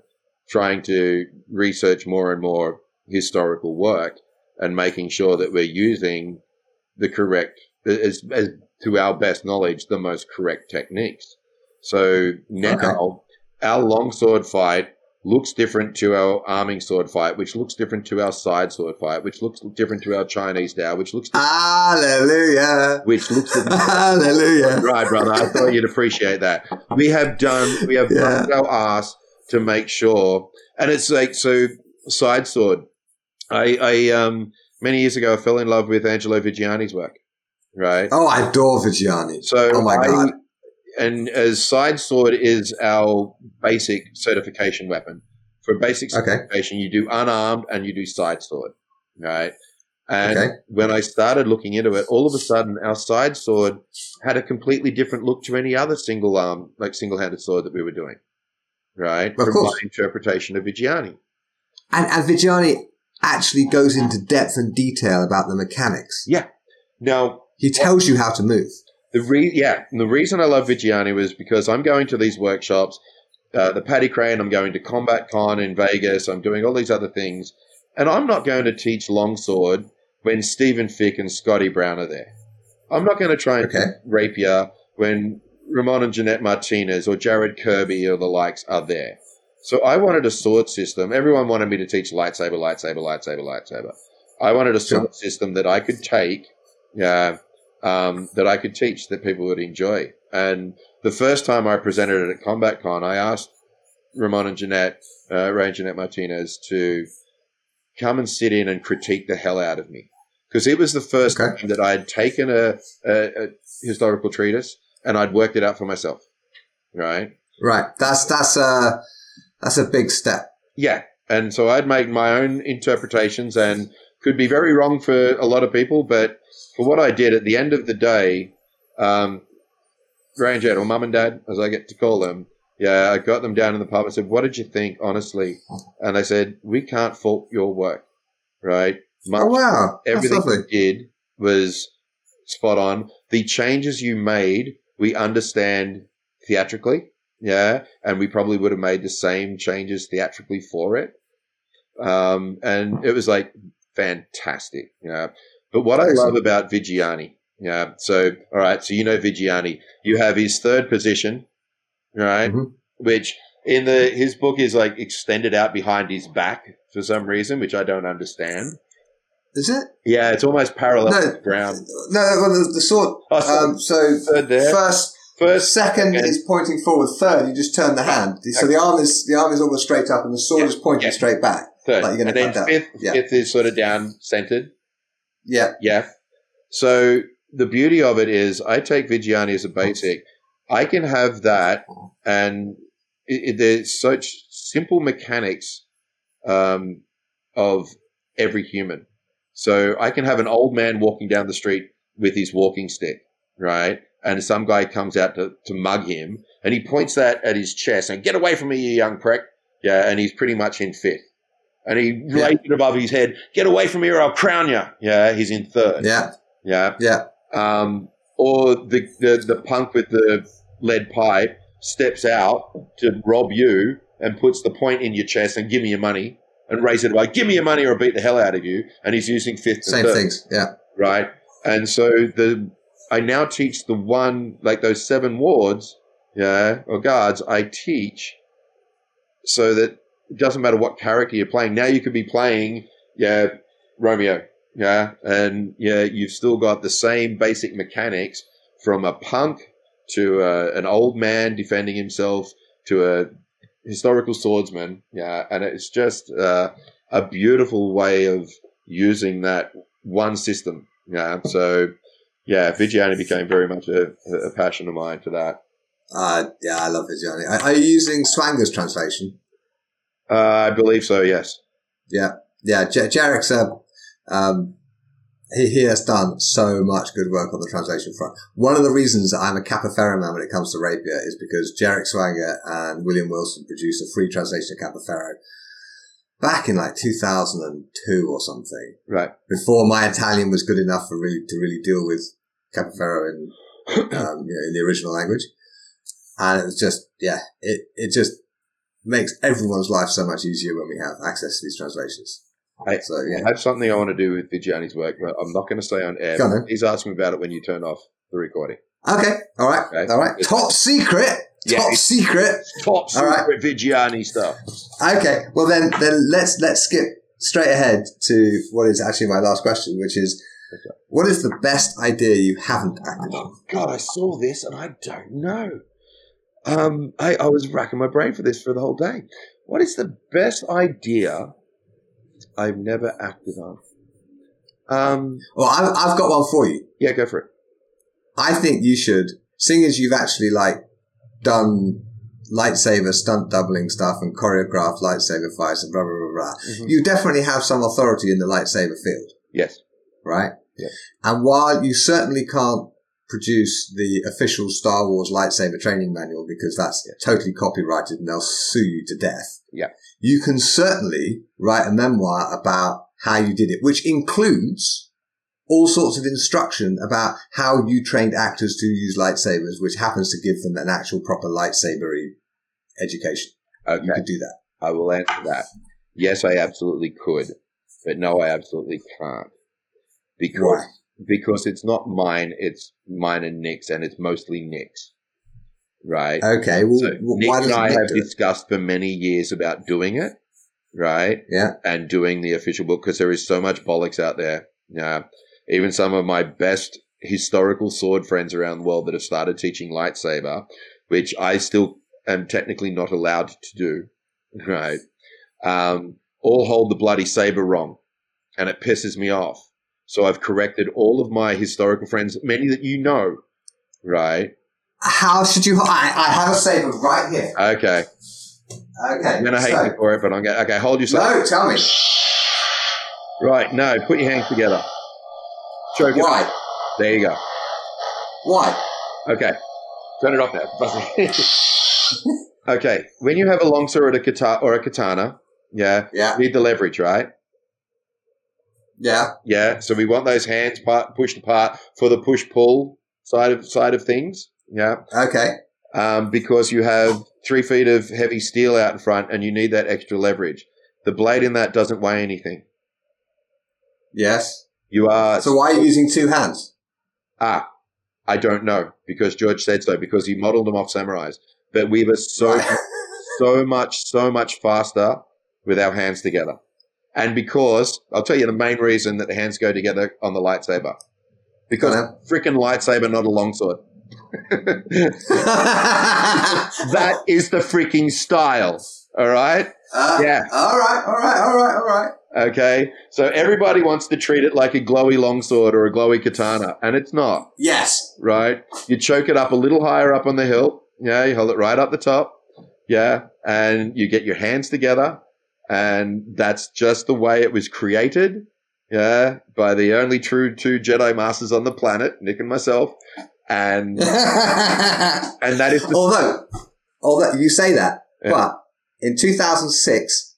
trying to research more and more historical work and making sure that we're using the correct, as, as to our best knowledge, the most correct techniques. So now Okay. our longsword fight looks different to our arming sword fight, which looks different to our side sword fight, which looks different to our Chinese Dao, which looks Hallelujah. which looks Hallelujah. right, brother. I thought you'd appreciate that. We have done, we have Yeah. our ass to make sure. And it's like so side sword. I, I um many years ago I fell in love with Angelo Viggiani's work. Right. Oh, I adore Viggiani. So oh my I- god. And as side sword is our basic certification weapon. For basic Okay. certification, you do unarmed and you do side sword, right? And Okay. when I started looking into it, all of a sudden our side sword had a completely different look to any other single arm, like single handed sword that we were doing, right? Of From course. my interpretation of Viggiani. And, and Viggiani actually goes into depth and detail about the mechanics. Yeah. Now, He tells you how to move. The re- yeah, and the reason I love Viggiani was because I'm going to these workshops, uh, the Paddy Crean. I'm going to Combat Con in Vegas. I'm doing all these other things, and I'm not going to teach longsword when Stephen Fick and Scotty Brown are there. I'm not going to try and Okay. rapier when Ramon and Jeanette Martinez or Jared Kirby or the likes are there. So I wanted a sword system. Everyone wanted me to teach lightsaber, lightsaber, lightsaber, lightsaber. I wanted a sword Sure. system that I could take, yeah, um, that I could teach that people would enjoy. And the first time I presented it at Combat Con, I asked Ramon and Jeanette, uh, Ray and Jeanette Martinez, to come and sit in and critique the hell out of me. Because it was the first Okay. time that I had taken a, a, a historical treatise and I'd worked it out for myself. Right? Right. That's that's a that's a big step. Yeah. And so I'd make my own interpretations and could be very wrong for a lot of people, but for what I did at the end of the day, um, Ray or mum and dad, as I get to call them, yeah, I got them down in the pub. and said, What did you think, honestly? And they said, We can't fault your work, right? Much Oh wow, everything you did was spot on. The changes you made, we understand theatrically, yeah, and we probably would have made the same changes theatrically for it. Um, and it was like fantastic, you know. But what I love about Viggiani, yeah, so all right, so you know Viggiani, you have his third position, right, Mhm. which in the his book is like extended out behind his back for some reason, which I don't understand. Is it? Yeah, it's almost parallel No. to the ground. No, no well, the, the sword. Oh, so Um, so third there. first, First, second second. is pointing forward. Third, you just turn the hand. So the arm is the arm is almost straight up, and the sword Yeah, is pointing yeah. straight back. third. like you're gonna and then down. fifth, Yeah. fifth is sort of down centered. Yeah. Yeah. So the beauty of it is, I take Viggiani as a basic. I can have that, and it, it, there's such simple mechanics um, of every human. So I can have an old man walking down the street with his walking stick, right? And some guy comes out to, to mug him, and he points that at his chest and get away from me, you young prick. Yeah, and he's pretty much in fifth. And he Yeah. lays it above his head, get away from me or I'll crown you. Yeah, he's in third. Yeah. Yeah. Yeah. Um, or the, the, the punk with the lead pipe steps out to rob you and puts the point in your chest and give me your money and raise it away. Give me your money or I'll beat the hell out of you. And he's using fifth and Same third things. Yeah. right? And so the I now teach the one like those seven wards, yeah, or guards. I teach so that it doesn't matter what character you're playing. Now you could be playing, yeah, Romeo, yeah, and yeah, you've still got the same basic mechanics from a punk to uh, an old man defending himself to a historical swordsman, yeah, and it's just uh, a beautiful way of using that one system yeah. So, yeah, Viggiani became very much a, a passion of mine for that. Uh, yeah, I love Viggiani. Are, are you using Swanger's translation? Uh, I believe so. Yes. Yeah. Yeah. J- Jherek's, uh, um, he, he has done so much good work on the translation front. One of the reasons I'm a Capoferro man when it comes to rapier is because Jherek Swanger and William Wilson produced a free translation of Capoferro back in like 2002 or something. Right. before my Italian was good enough for really to really deal with Capoferro in um, you know in the original language, and it was just yeah, it it just makes everyone's life so much easier when we have access to these translations. I- so yeah, I have something I want to do with Viggiani's work, but I'm not going to say on air. On. He's asking me about it when you turn off the recording. okay, all right, Okay. all right, top secret, Yeah, top secret. Top All right. secret Viggiani stuff. Okay, well then then let's let's skip straight ahead to what is actually my last question, which is. What is the best idea you haven't acted on? Oh, God, I saw this and I don't know. Um, I, I was racking my brain for this for the whole day. What is the best idea I've never acted on? Um, Well, I've, I've got one for you. yeah, go for it. I think you should, seeing as you've actually like done lightsaber stunt doubling stuff and choreographed lightsaber fights and blah, blah, blah, blah. Mhm. You definitely have some authority in the lightsaber field, Yes. right? Yeah. And while you certainly can't produce the official Star Wars lightsaber training manual because that's totally copyrighted and they'll sue you to death. Yeah. You can certainly write a memoir about how you did it, which includes all sorts of instruction about how you trained actors to use lightsabers, which happens to give them an actual proper lightsabery education. Okay. You could do that. I will answer that. Yes, I absolutely could, but no, I absolutely can't because because it's not mine. It's mine and Nick's, and it's mostly Nick's. Right. Okay. Well, so Nick why and I Nick have discussed for many years about doing it. Right. Yeah. and doing the official book because there is so much bollocks out there. Yeah, even some of my best historical sword friends around the world that have started teaching lightsaber, which I still am technically not allowed to do, right? Um, all hold the bloody saber wrong, and it pisses me off. So I've corrected all of my historical friends, many that you know, right? How should you? I, I have a saber right here. Okay, Okay. I'm gonna hate so- you for it, but I'm gonna. Okay, hold yourself. No, tell me. Right, no, put your hands together. It. Why? There you go. Why? Okay. Turn it off now. okay. When you have a longsword or a katana, or a katana, yeah, Yeah. need the leverage, right? Yeah. Yeah. So we want those hands part, pushed apart for the push pull side of side of things. Yeah. Okay. Um, because you have three feet of heavy steel out in front, and you need that extra leverage. The blade in that doesn't weigh anything. Yes. You are So why are you using two hands? Ah, I don't know because George said so because he modeled them off samurais. But we were so so much so much faster with our hands together, and because I'll tell you the main reason that the hands go together on the lightsaber because on. freaking lightsaber, not a longsword. that is the freaking style. All right. Uh, Yeah. All right. All right. All right. All right. Okay. So everybody wants to treat it like a glowy longsword or a glowy katana, and it's not. Yes. right? You choke it up a little higher up on the hill. Yeah, you hold it right up the top. Yeah, and you get your hands together, and that's just the way it was created. Yeah, by the only true two Jedi masters on the planet, Nick and myself, and and that is the although, although you say that, Yeah. but in 2006,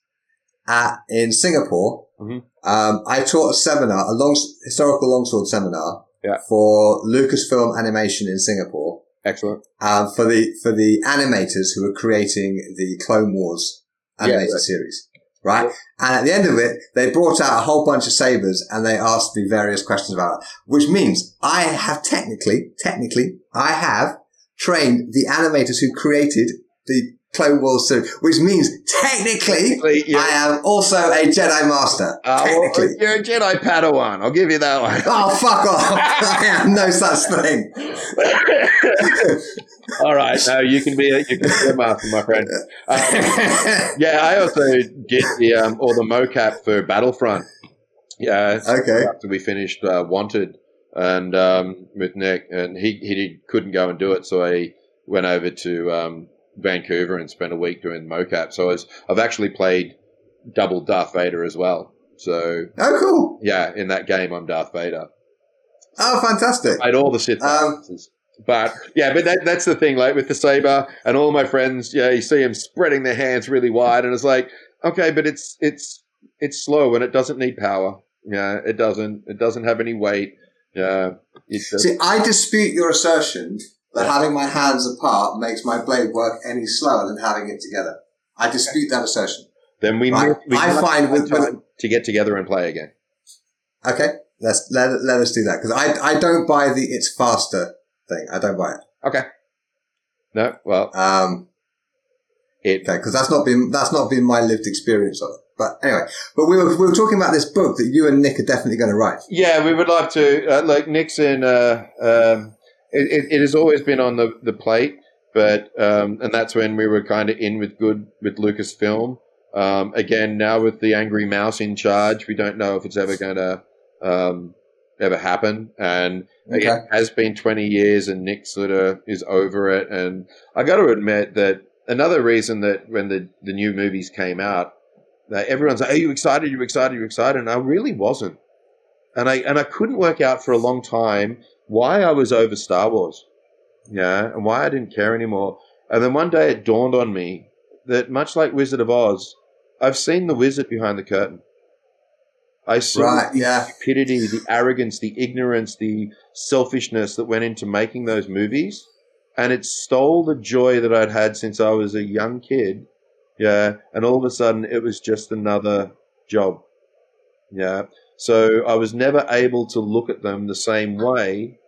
at, in Singapore, Mhm. um, I taught a seminar, a long, historical longsword seminar Yeah. for Lucasfilm Animation in Singapore. excellent. um, for the for the animators who were creating the Clone Wars animated right. series, right? And at the end of it, they brought out a whole bunch of sabers and they asked me various questions about it, which means I have technically, technically, I have trained the animators who created the Clone Wars series, which means technically Technically, you're, I am also a Jedi Master. uh, well, technically. you're a Jedi Padawan. I'll give you that one. Oh, fuck off. I am no such thing. All right, no, you can be a, you can be a master, my friend. Uh, Yeah, I also did the um, or the mocap for Battlefront. Yeah, okay. after we finished uh, Wanted and um, with Nick, and he he did, couldn't go and do it, so I went over to um, Vancouver and spent a week doing mocap. So I was, I've actually played double Darth Vader as well. So Oh, cool. yeah, in that game, I'm Darth Vader. Oh, fantastic. I had all the Sith Um. But yeah, but that, that's the thing. Like with the saber and all my friends, yeah, you see them spreading their hands really wide, and it's like, okay, but it's it's it's slow and it doesn't need power. Yeah, it doesn't. It doesn't have any weight. Yeah, just, See, I dispute your assertion that having my hands apart makes my blade work any slower than having it together. I dispute that assertion. then we, Right. miss- we I find with- time to get together and play again. Okay, let's let let us do that because I I don't buy the it's faster thing. I don't buy it. Okay. No, well, Um, it okay, because that's not been that's not been my lived experience of it. But anyway, but we were we were talking about this book that you and Nick are definitely going to write. Yeah, we would love to. Uh, like Nixon, uh, um, it, it, has always been on the, the plate, but um, and that's when we were kind of in with good with Lucasfilm. Um, again, now with the angry mouse in charge, we don't know if it's ever going to um, ever happen. And Okay. it has been 20 years, and Nick sort of is over it. And I got to admit that another reason that when the the new movies came out, that everyone's like, "Are you excited? Are You excited? Are You excited?" And I really wasn't. And I and I couldn't work out for a long time why I was over Star Wars, yeah, and why I didn't care anymore. And then one day it dawned on me that much like Wizard of Oz, I've seen the wizard behind the curtain. I see Right, the yeah. stupidity, the arrogance, the ignorance, the selfishness that went into making those movies, and it stole the joy that I'd had since I was a young kid. Yeah, and all of a sudden it was just another job. Yeah, so I was never able to look at them the same way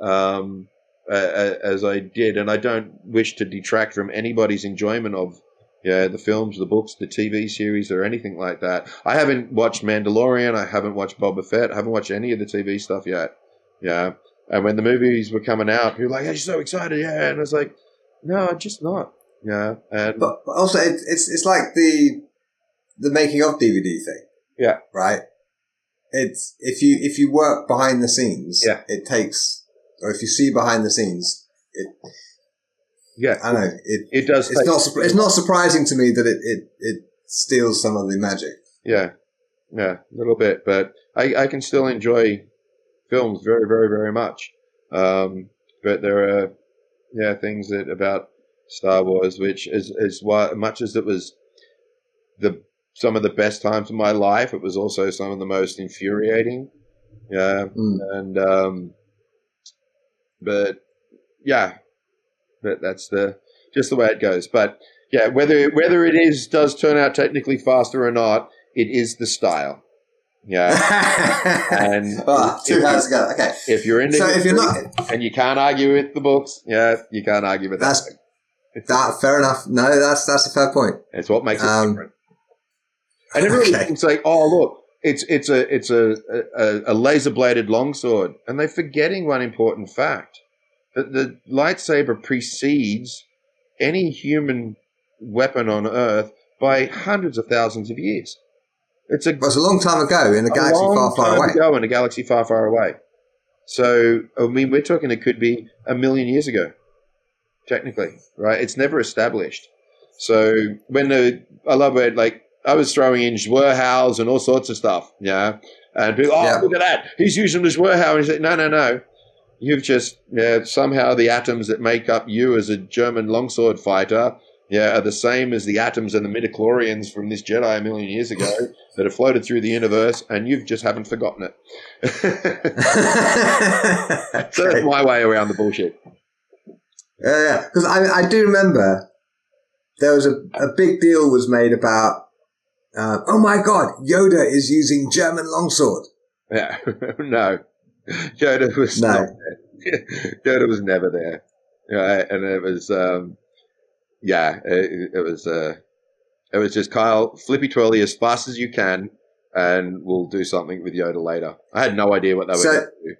um, as I did, and I don't wish to detract from anybody's enjoyment of yeah the films, the books, the TV series, or anything like that. I haven't watched Mandalorian. I haven't watched Boba Fett. I haven't watched any of the TV stuff yet. Yeah, and when the movies were coming out, people were like, "You're so excited!" Yeah, and I was like, "No, I'm just not." Yeah, and But, but also, it, it's it's like the the making of DVD thing. Yeah. Right. It's if you if you work behind the scenes, Yeah. it takes, or if you see behind the scenes, it yeah, I know it. it does. It's not surpri- it's not surprising to me that it, it it steals some of the magic. Yeah, yeah, a little bit, but I, I can still enjoy films very, very, very much. Um, but there are, yeah, things that about Star Wars, which is is why much as it was some of the best times of my life, it was also some of the most infuriating. Yeah, Mm. and um, but yeah, but that's the just the way it goes. But yeah, whether whether it is does turn out technically faster or not, it is the style. Yeah, And ah, two if- hands. Okay. if you're into So if you're not and you can't argue with the books, yeah, you can't argue with that. That's- that, fair enough. No, that's that's a fair point. It's what makes it Um, different. And everybody okay. can say, "Oh, look, it's it's a it's a a, a laser bladed longsword," and they're forgetting one important fact: that the lightsaber precedes any human weapon on Earth by hundreds of thousands of years. It's a It was a long time ago in a galaxy long far, far time away. ago in a galaxy far, far away. So, I mean, we're talking it could be a million years ago, technically, right? It's never established. So, when the, I love it, like, I was throwing in Zwerchhaus and all sorts of stuff, yeah? And people, oh, Yeah. look at that. He's using the Zwerchhaus. And he's like, no, no, no. You've just, yeah, somehow the atoms that make up you as a German longsword fighter, yeah, are the same as the atoms and the midichlorians from this Jedi a million years ago that have floated through the universe, and you just haven't forgotten it. so that's my way around the bullshit. Yeah, yeah. Because I, I do remember there was a, a big deal was made about, uh, oh my god, Yoda is using German longsword. Yeah, no, Yoda was No. not there. Yoda was never there, right? And it was, um, yeah, it, it was, uh, it was just Kyle flippy twirly as fast as you can, and we'll do something with Yoda later. I had no idea what they were So- going to do.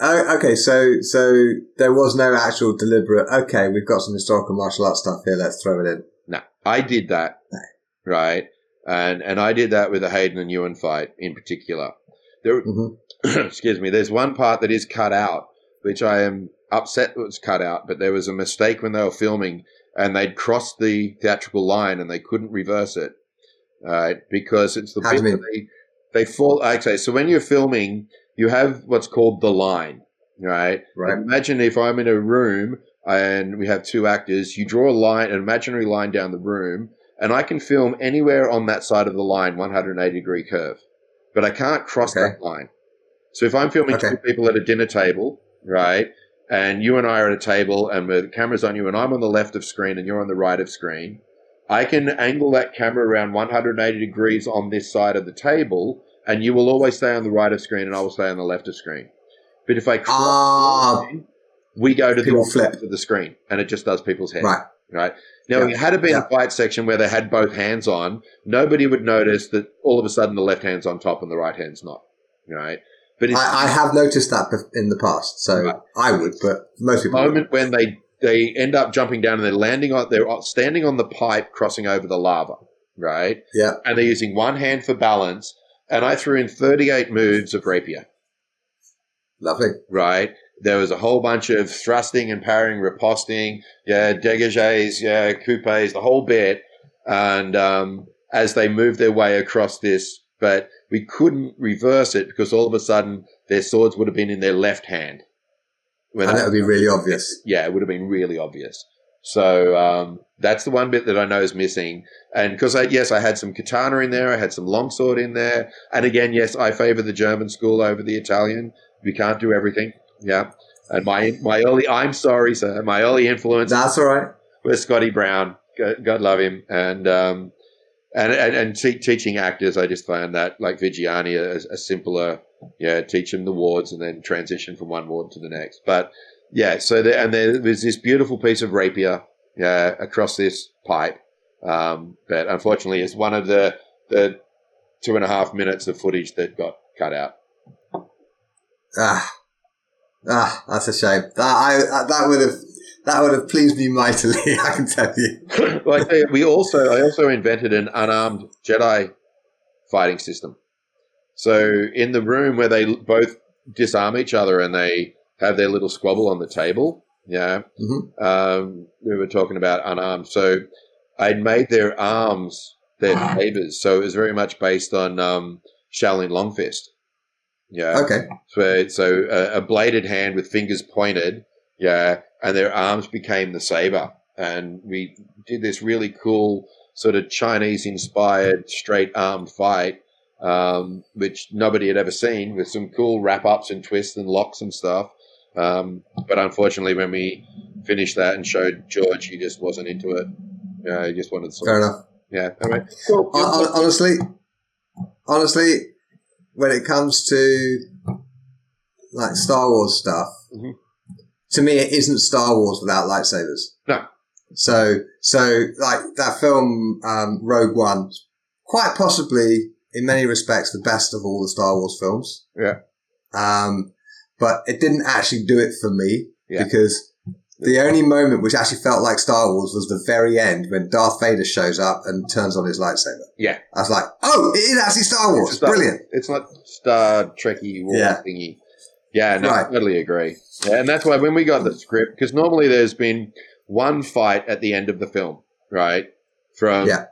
Oh, okay, so so there was no actual deliberate. Okay, we've got some historical martial arts stuff here. Let's throw it in. No, I did that, No. Right? And and I did that with the Hayden and Ewan fight in particular. There, Mhm. excuse me. There's one part that is cut out, which I am upset that was cut out. But there was a mistake when they were filming, and they'd crossed the theatrical line and they couldn't reverse it, right? Because it's the How bit they they fall. Okay, so when you're filming, you have what's called the line, right? Right. Imagine if I'm in a room and we have two actors, you draw a line, an imaginary line down the room, and I can film anywhere on that side of the line, 180 degree curve, but I can't cross Okay. that line. So if I'm filming Okay. two people at a dinner table, right, and you and I are at a table and the camera's on you and I'm on the left of screen and you're on the right of screen, I can angle that camera around 180 degrees on this side of the table, and you will always stay on the right of screen and I will stay on the left of screen. But if I cross the Ah. line, we go to the flip. of the screen, and it just does people's heads. Right. Right. Now, Yeah. if it had been Yeah. a fight section where they had both hands on, nobody would notice that all of a sudden the left hand's on top and the right hand's not. Right. But I, I have noticed that in the past, so Right. I would, but most people. moment when they they end up jumping down and they're landing on they're standing on the pipe crossing over the lava, right? Yeah. And they're using one hand for balance. And I threw in 38 moves of rapier, Lovely. right? There was a whole bunch of thrusting and parrying, riposting, yeah, degages, yeah, coupes, the whole bit. And um, as they moved their way across this, but we couldn't reverse it because all of a sudden their swords would have been in their left hand. When And that would be really obvious. yeah, it would have been really obvious. So um, that's the one bit that I know is missing. And because I, yes, I had some katana in there, I had some longsword in there, and again, yes, I favour the German school over the Italian. We can't do everything. Yeah, and my my early, I'm sorry, sir, my early influence That's all right. With Scotty Brown. God, God love him, and um, and and, and te- teaching actors, I just found that like Viggiani a, a simpler, yeah, teach them the wards and then transition from one ward to the next. But yeah, so there, and there, there's this beautiful piece of rapier, yeah, across this pipe. Um, but unfortunately, it's one of the the two and a half minutes of footage that got cut out. Ah, ah, that's a shame. That I that would have that would have pleased me mightily. I can tell you. like we also, I also invented an unarmed Jedi fighting system. So in the room where they both disarm each other and they have their little squabble on the table, yeah, Mhm. um, we were talking about unarmed. So I'd made their arms their sabers, so it was very much based on um, Shaolin Long Fist. Yeah, Okay. so, so a, a bladed hand with fingers pointed, yeah, and their arms became the saber. And we did this really cool sort of Chinese inspired straight arm fight, um, which nobody had ever seen with some cool wrap ups and twists and locks and stuff. Um, but unfortunately, when we finished that and showed George, he just wasn't into it. Yeah, he just wanted to Fair enough. yeah. All right. Cool. Hon- hon- honestly, honestly, when it comes to like Star Wars stuff, Mhm. to me, it isn't Star Wars without lightsabers. No. So, so like that film, um, Rogue One, quite possibly in many respects the best of all the Star Wars films. Yeah. Um, but it didn't actually do it for me Yeah. because the only moment which actually felt like Star Wars was the very end when Darth Vader shows up and turns on his lightsaber. Yeah. I was like, oh, it is actually Star Wars. It's Star- Brilliant. It's not Star Trekky war Yeah. thingy. Yeah, no, Right. I totally agree. Yeah, and that's why when we got the script, because normally there's been one fight at the end of the film, right? From Yeah.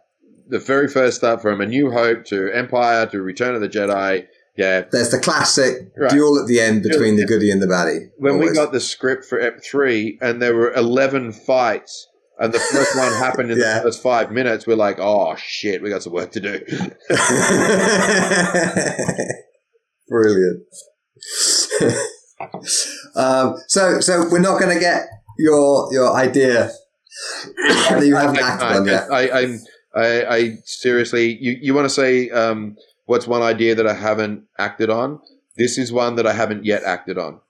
the very first start, from A New Hope to Empire to Return of the Jedi. Yeah, There's the classic Right. duel at the end between the goodie and the baddie. when we got the script for Ep three, and there were eleven fights, and the first one happened in Yeah. the first five minutes, we're like, oh shit, we got some work to do. Brilliant. um, so, so we're not going to get your your idea that you haven't acted on yet. I, I'm, I, I seriously, you, you want to say um, what's one idea that I haven't acted on? This is one that I haven't yet acted on.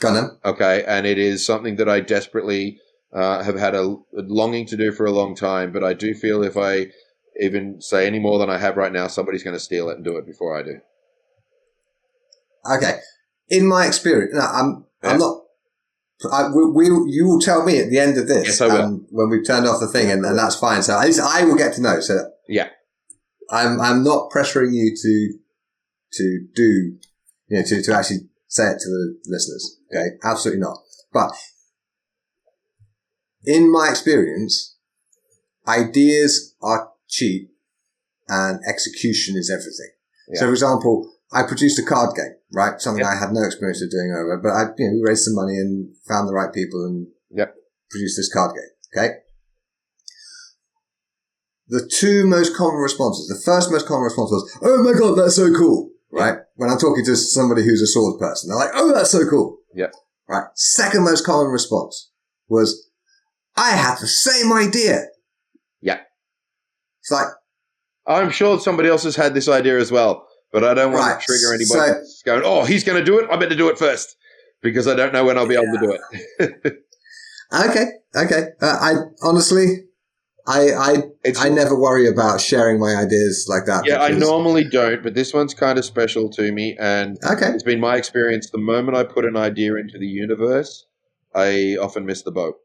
Go on. Okay, and it is something that I desperately uh, have had a, a longing to do for a long time. But I do feel if I even say any more than I have right now, somebody's going to steal it and do it before I do. Okay. In my experience, no, I'm Yeah. I'm not. I, we, we, you will tell me at the end of this Yes, um, when we've turned off the thing, and, and that's fine. So at least I will get to know. So Yeah. I'm I'm not pressuring you to to do you know to to actually say it to the listeners. Okay, absolutely not. But in my experience, ideas are cheap, and execution is everything. So, for example, I produced a card game, right? Something Yep. I had no experience of doing over, but I, you know, we raised some money and found the right people and Yep. produced this card game. Okay. The two most common responses, the first most common response was, "Oh my god, that's so cool!" Right? When I'm talking to somebody who's a sword person, they're like, "Oh, that's so cool!" Yeah. Right. Second most common response was, "I had the same idea." Yeah. It's like, I'm sure somebody else has had this idea as well, but I don't want Right, to trigger anybody so- going, oh, he's going to do it. I better do it first because I don't know when I'll be able to do it. okay, okay. Uh, I honestly, I, I It's, I never worry about sharing my ideas like that. yeah, I normally don't, but this one's kind of special to me. And Okay, it's been my experience the moment I put an idea into the universe, I often miss the boat.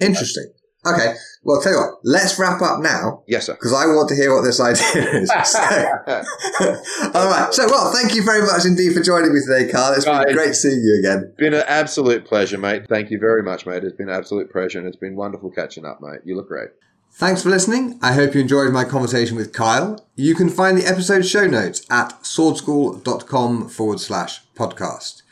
Interesting. Okay. Well, tell you what. Let's wrap up now Yes, sir. because I want to hear what this idea is. So, all right. So, well, thank you very much indeed for joining me today, Carl. It's been Guys. great seeing you again. been an absolute pleasure, mate. Thank you very much, mate. It's been an absolute pleasure, and it's been wonderful catching up, mate. You look great. Thanks for listening. I hope you enjoyed my conversation with Kyle. You can find the episode show notes at swordschool.com forward slash podcast.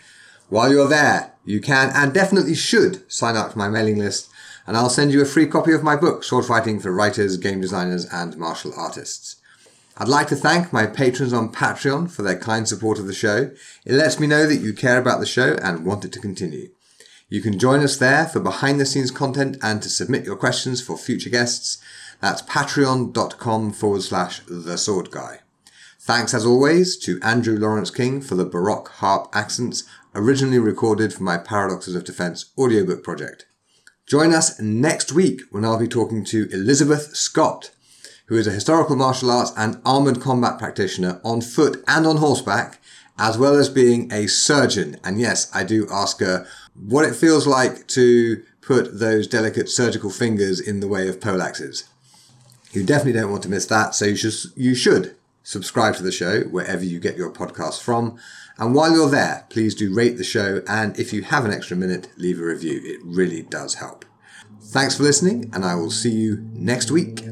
While you're there, you can and definitely should sign up to my mailing list, and I'll send you a free copy of my book, Sword Fighting for Writers, Game Designers, and Martial Artists. I'd like to thank my patrons on Patreon for their kind support of the show. It lets me know that you care about the show and want it to continue. You can join us there for behind the scenes content and to submit your questions for future guests. That's patreon.com forward slash the sword guy. Thanks as always to Andrew Lawrence King for the Baroque harp accents originally recorded for my Paradoxes of Defense audiobook project. Join us next week when I'll be talking to Elizabeth Scott, who is a historical martial arts and armored combat practitioner on foot and on horseback, as well as being a surgeon. And yes, I do ask her what it feels like to put those delicate surgical fingers in the way of poleaxes. You definitely don't want to miss that, so you should, you should subscribe to the show wherever you get your podcast from. And while you're there, please do rate the show, and if you have an extra minute, leave a review. It really does help. Thanks for listening, and I will see you next week.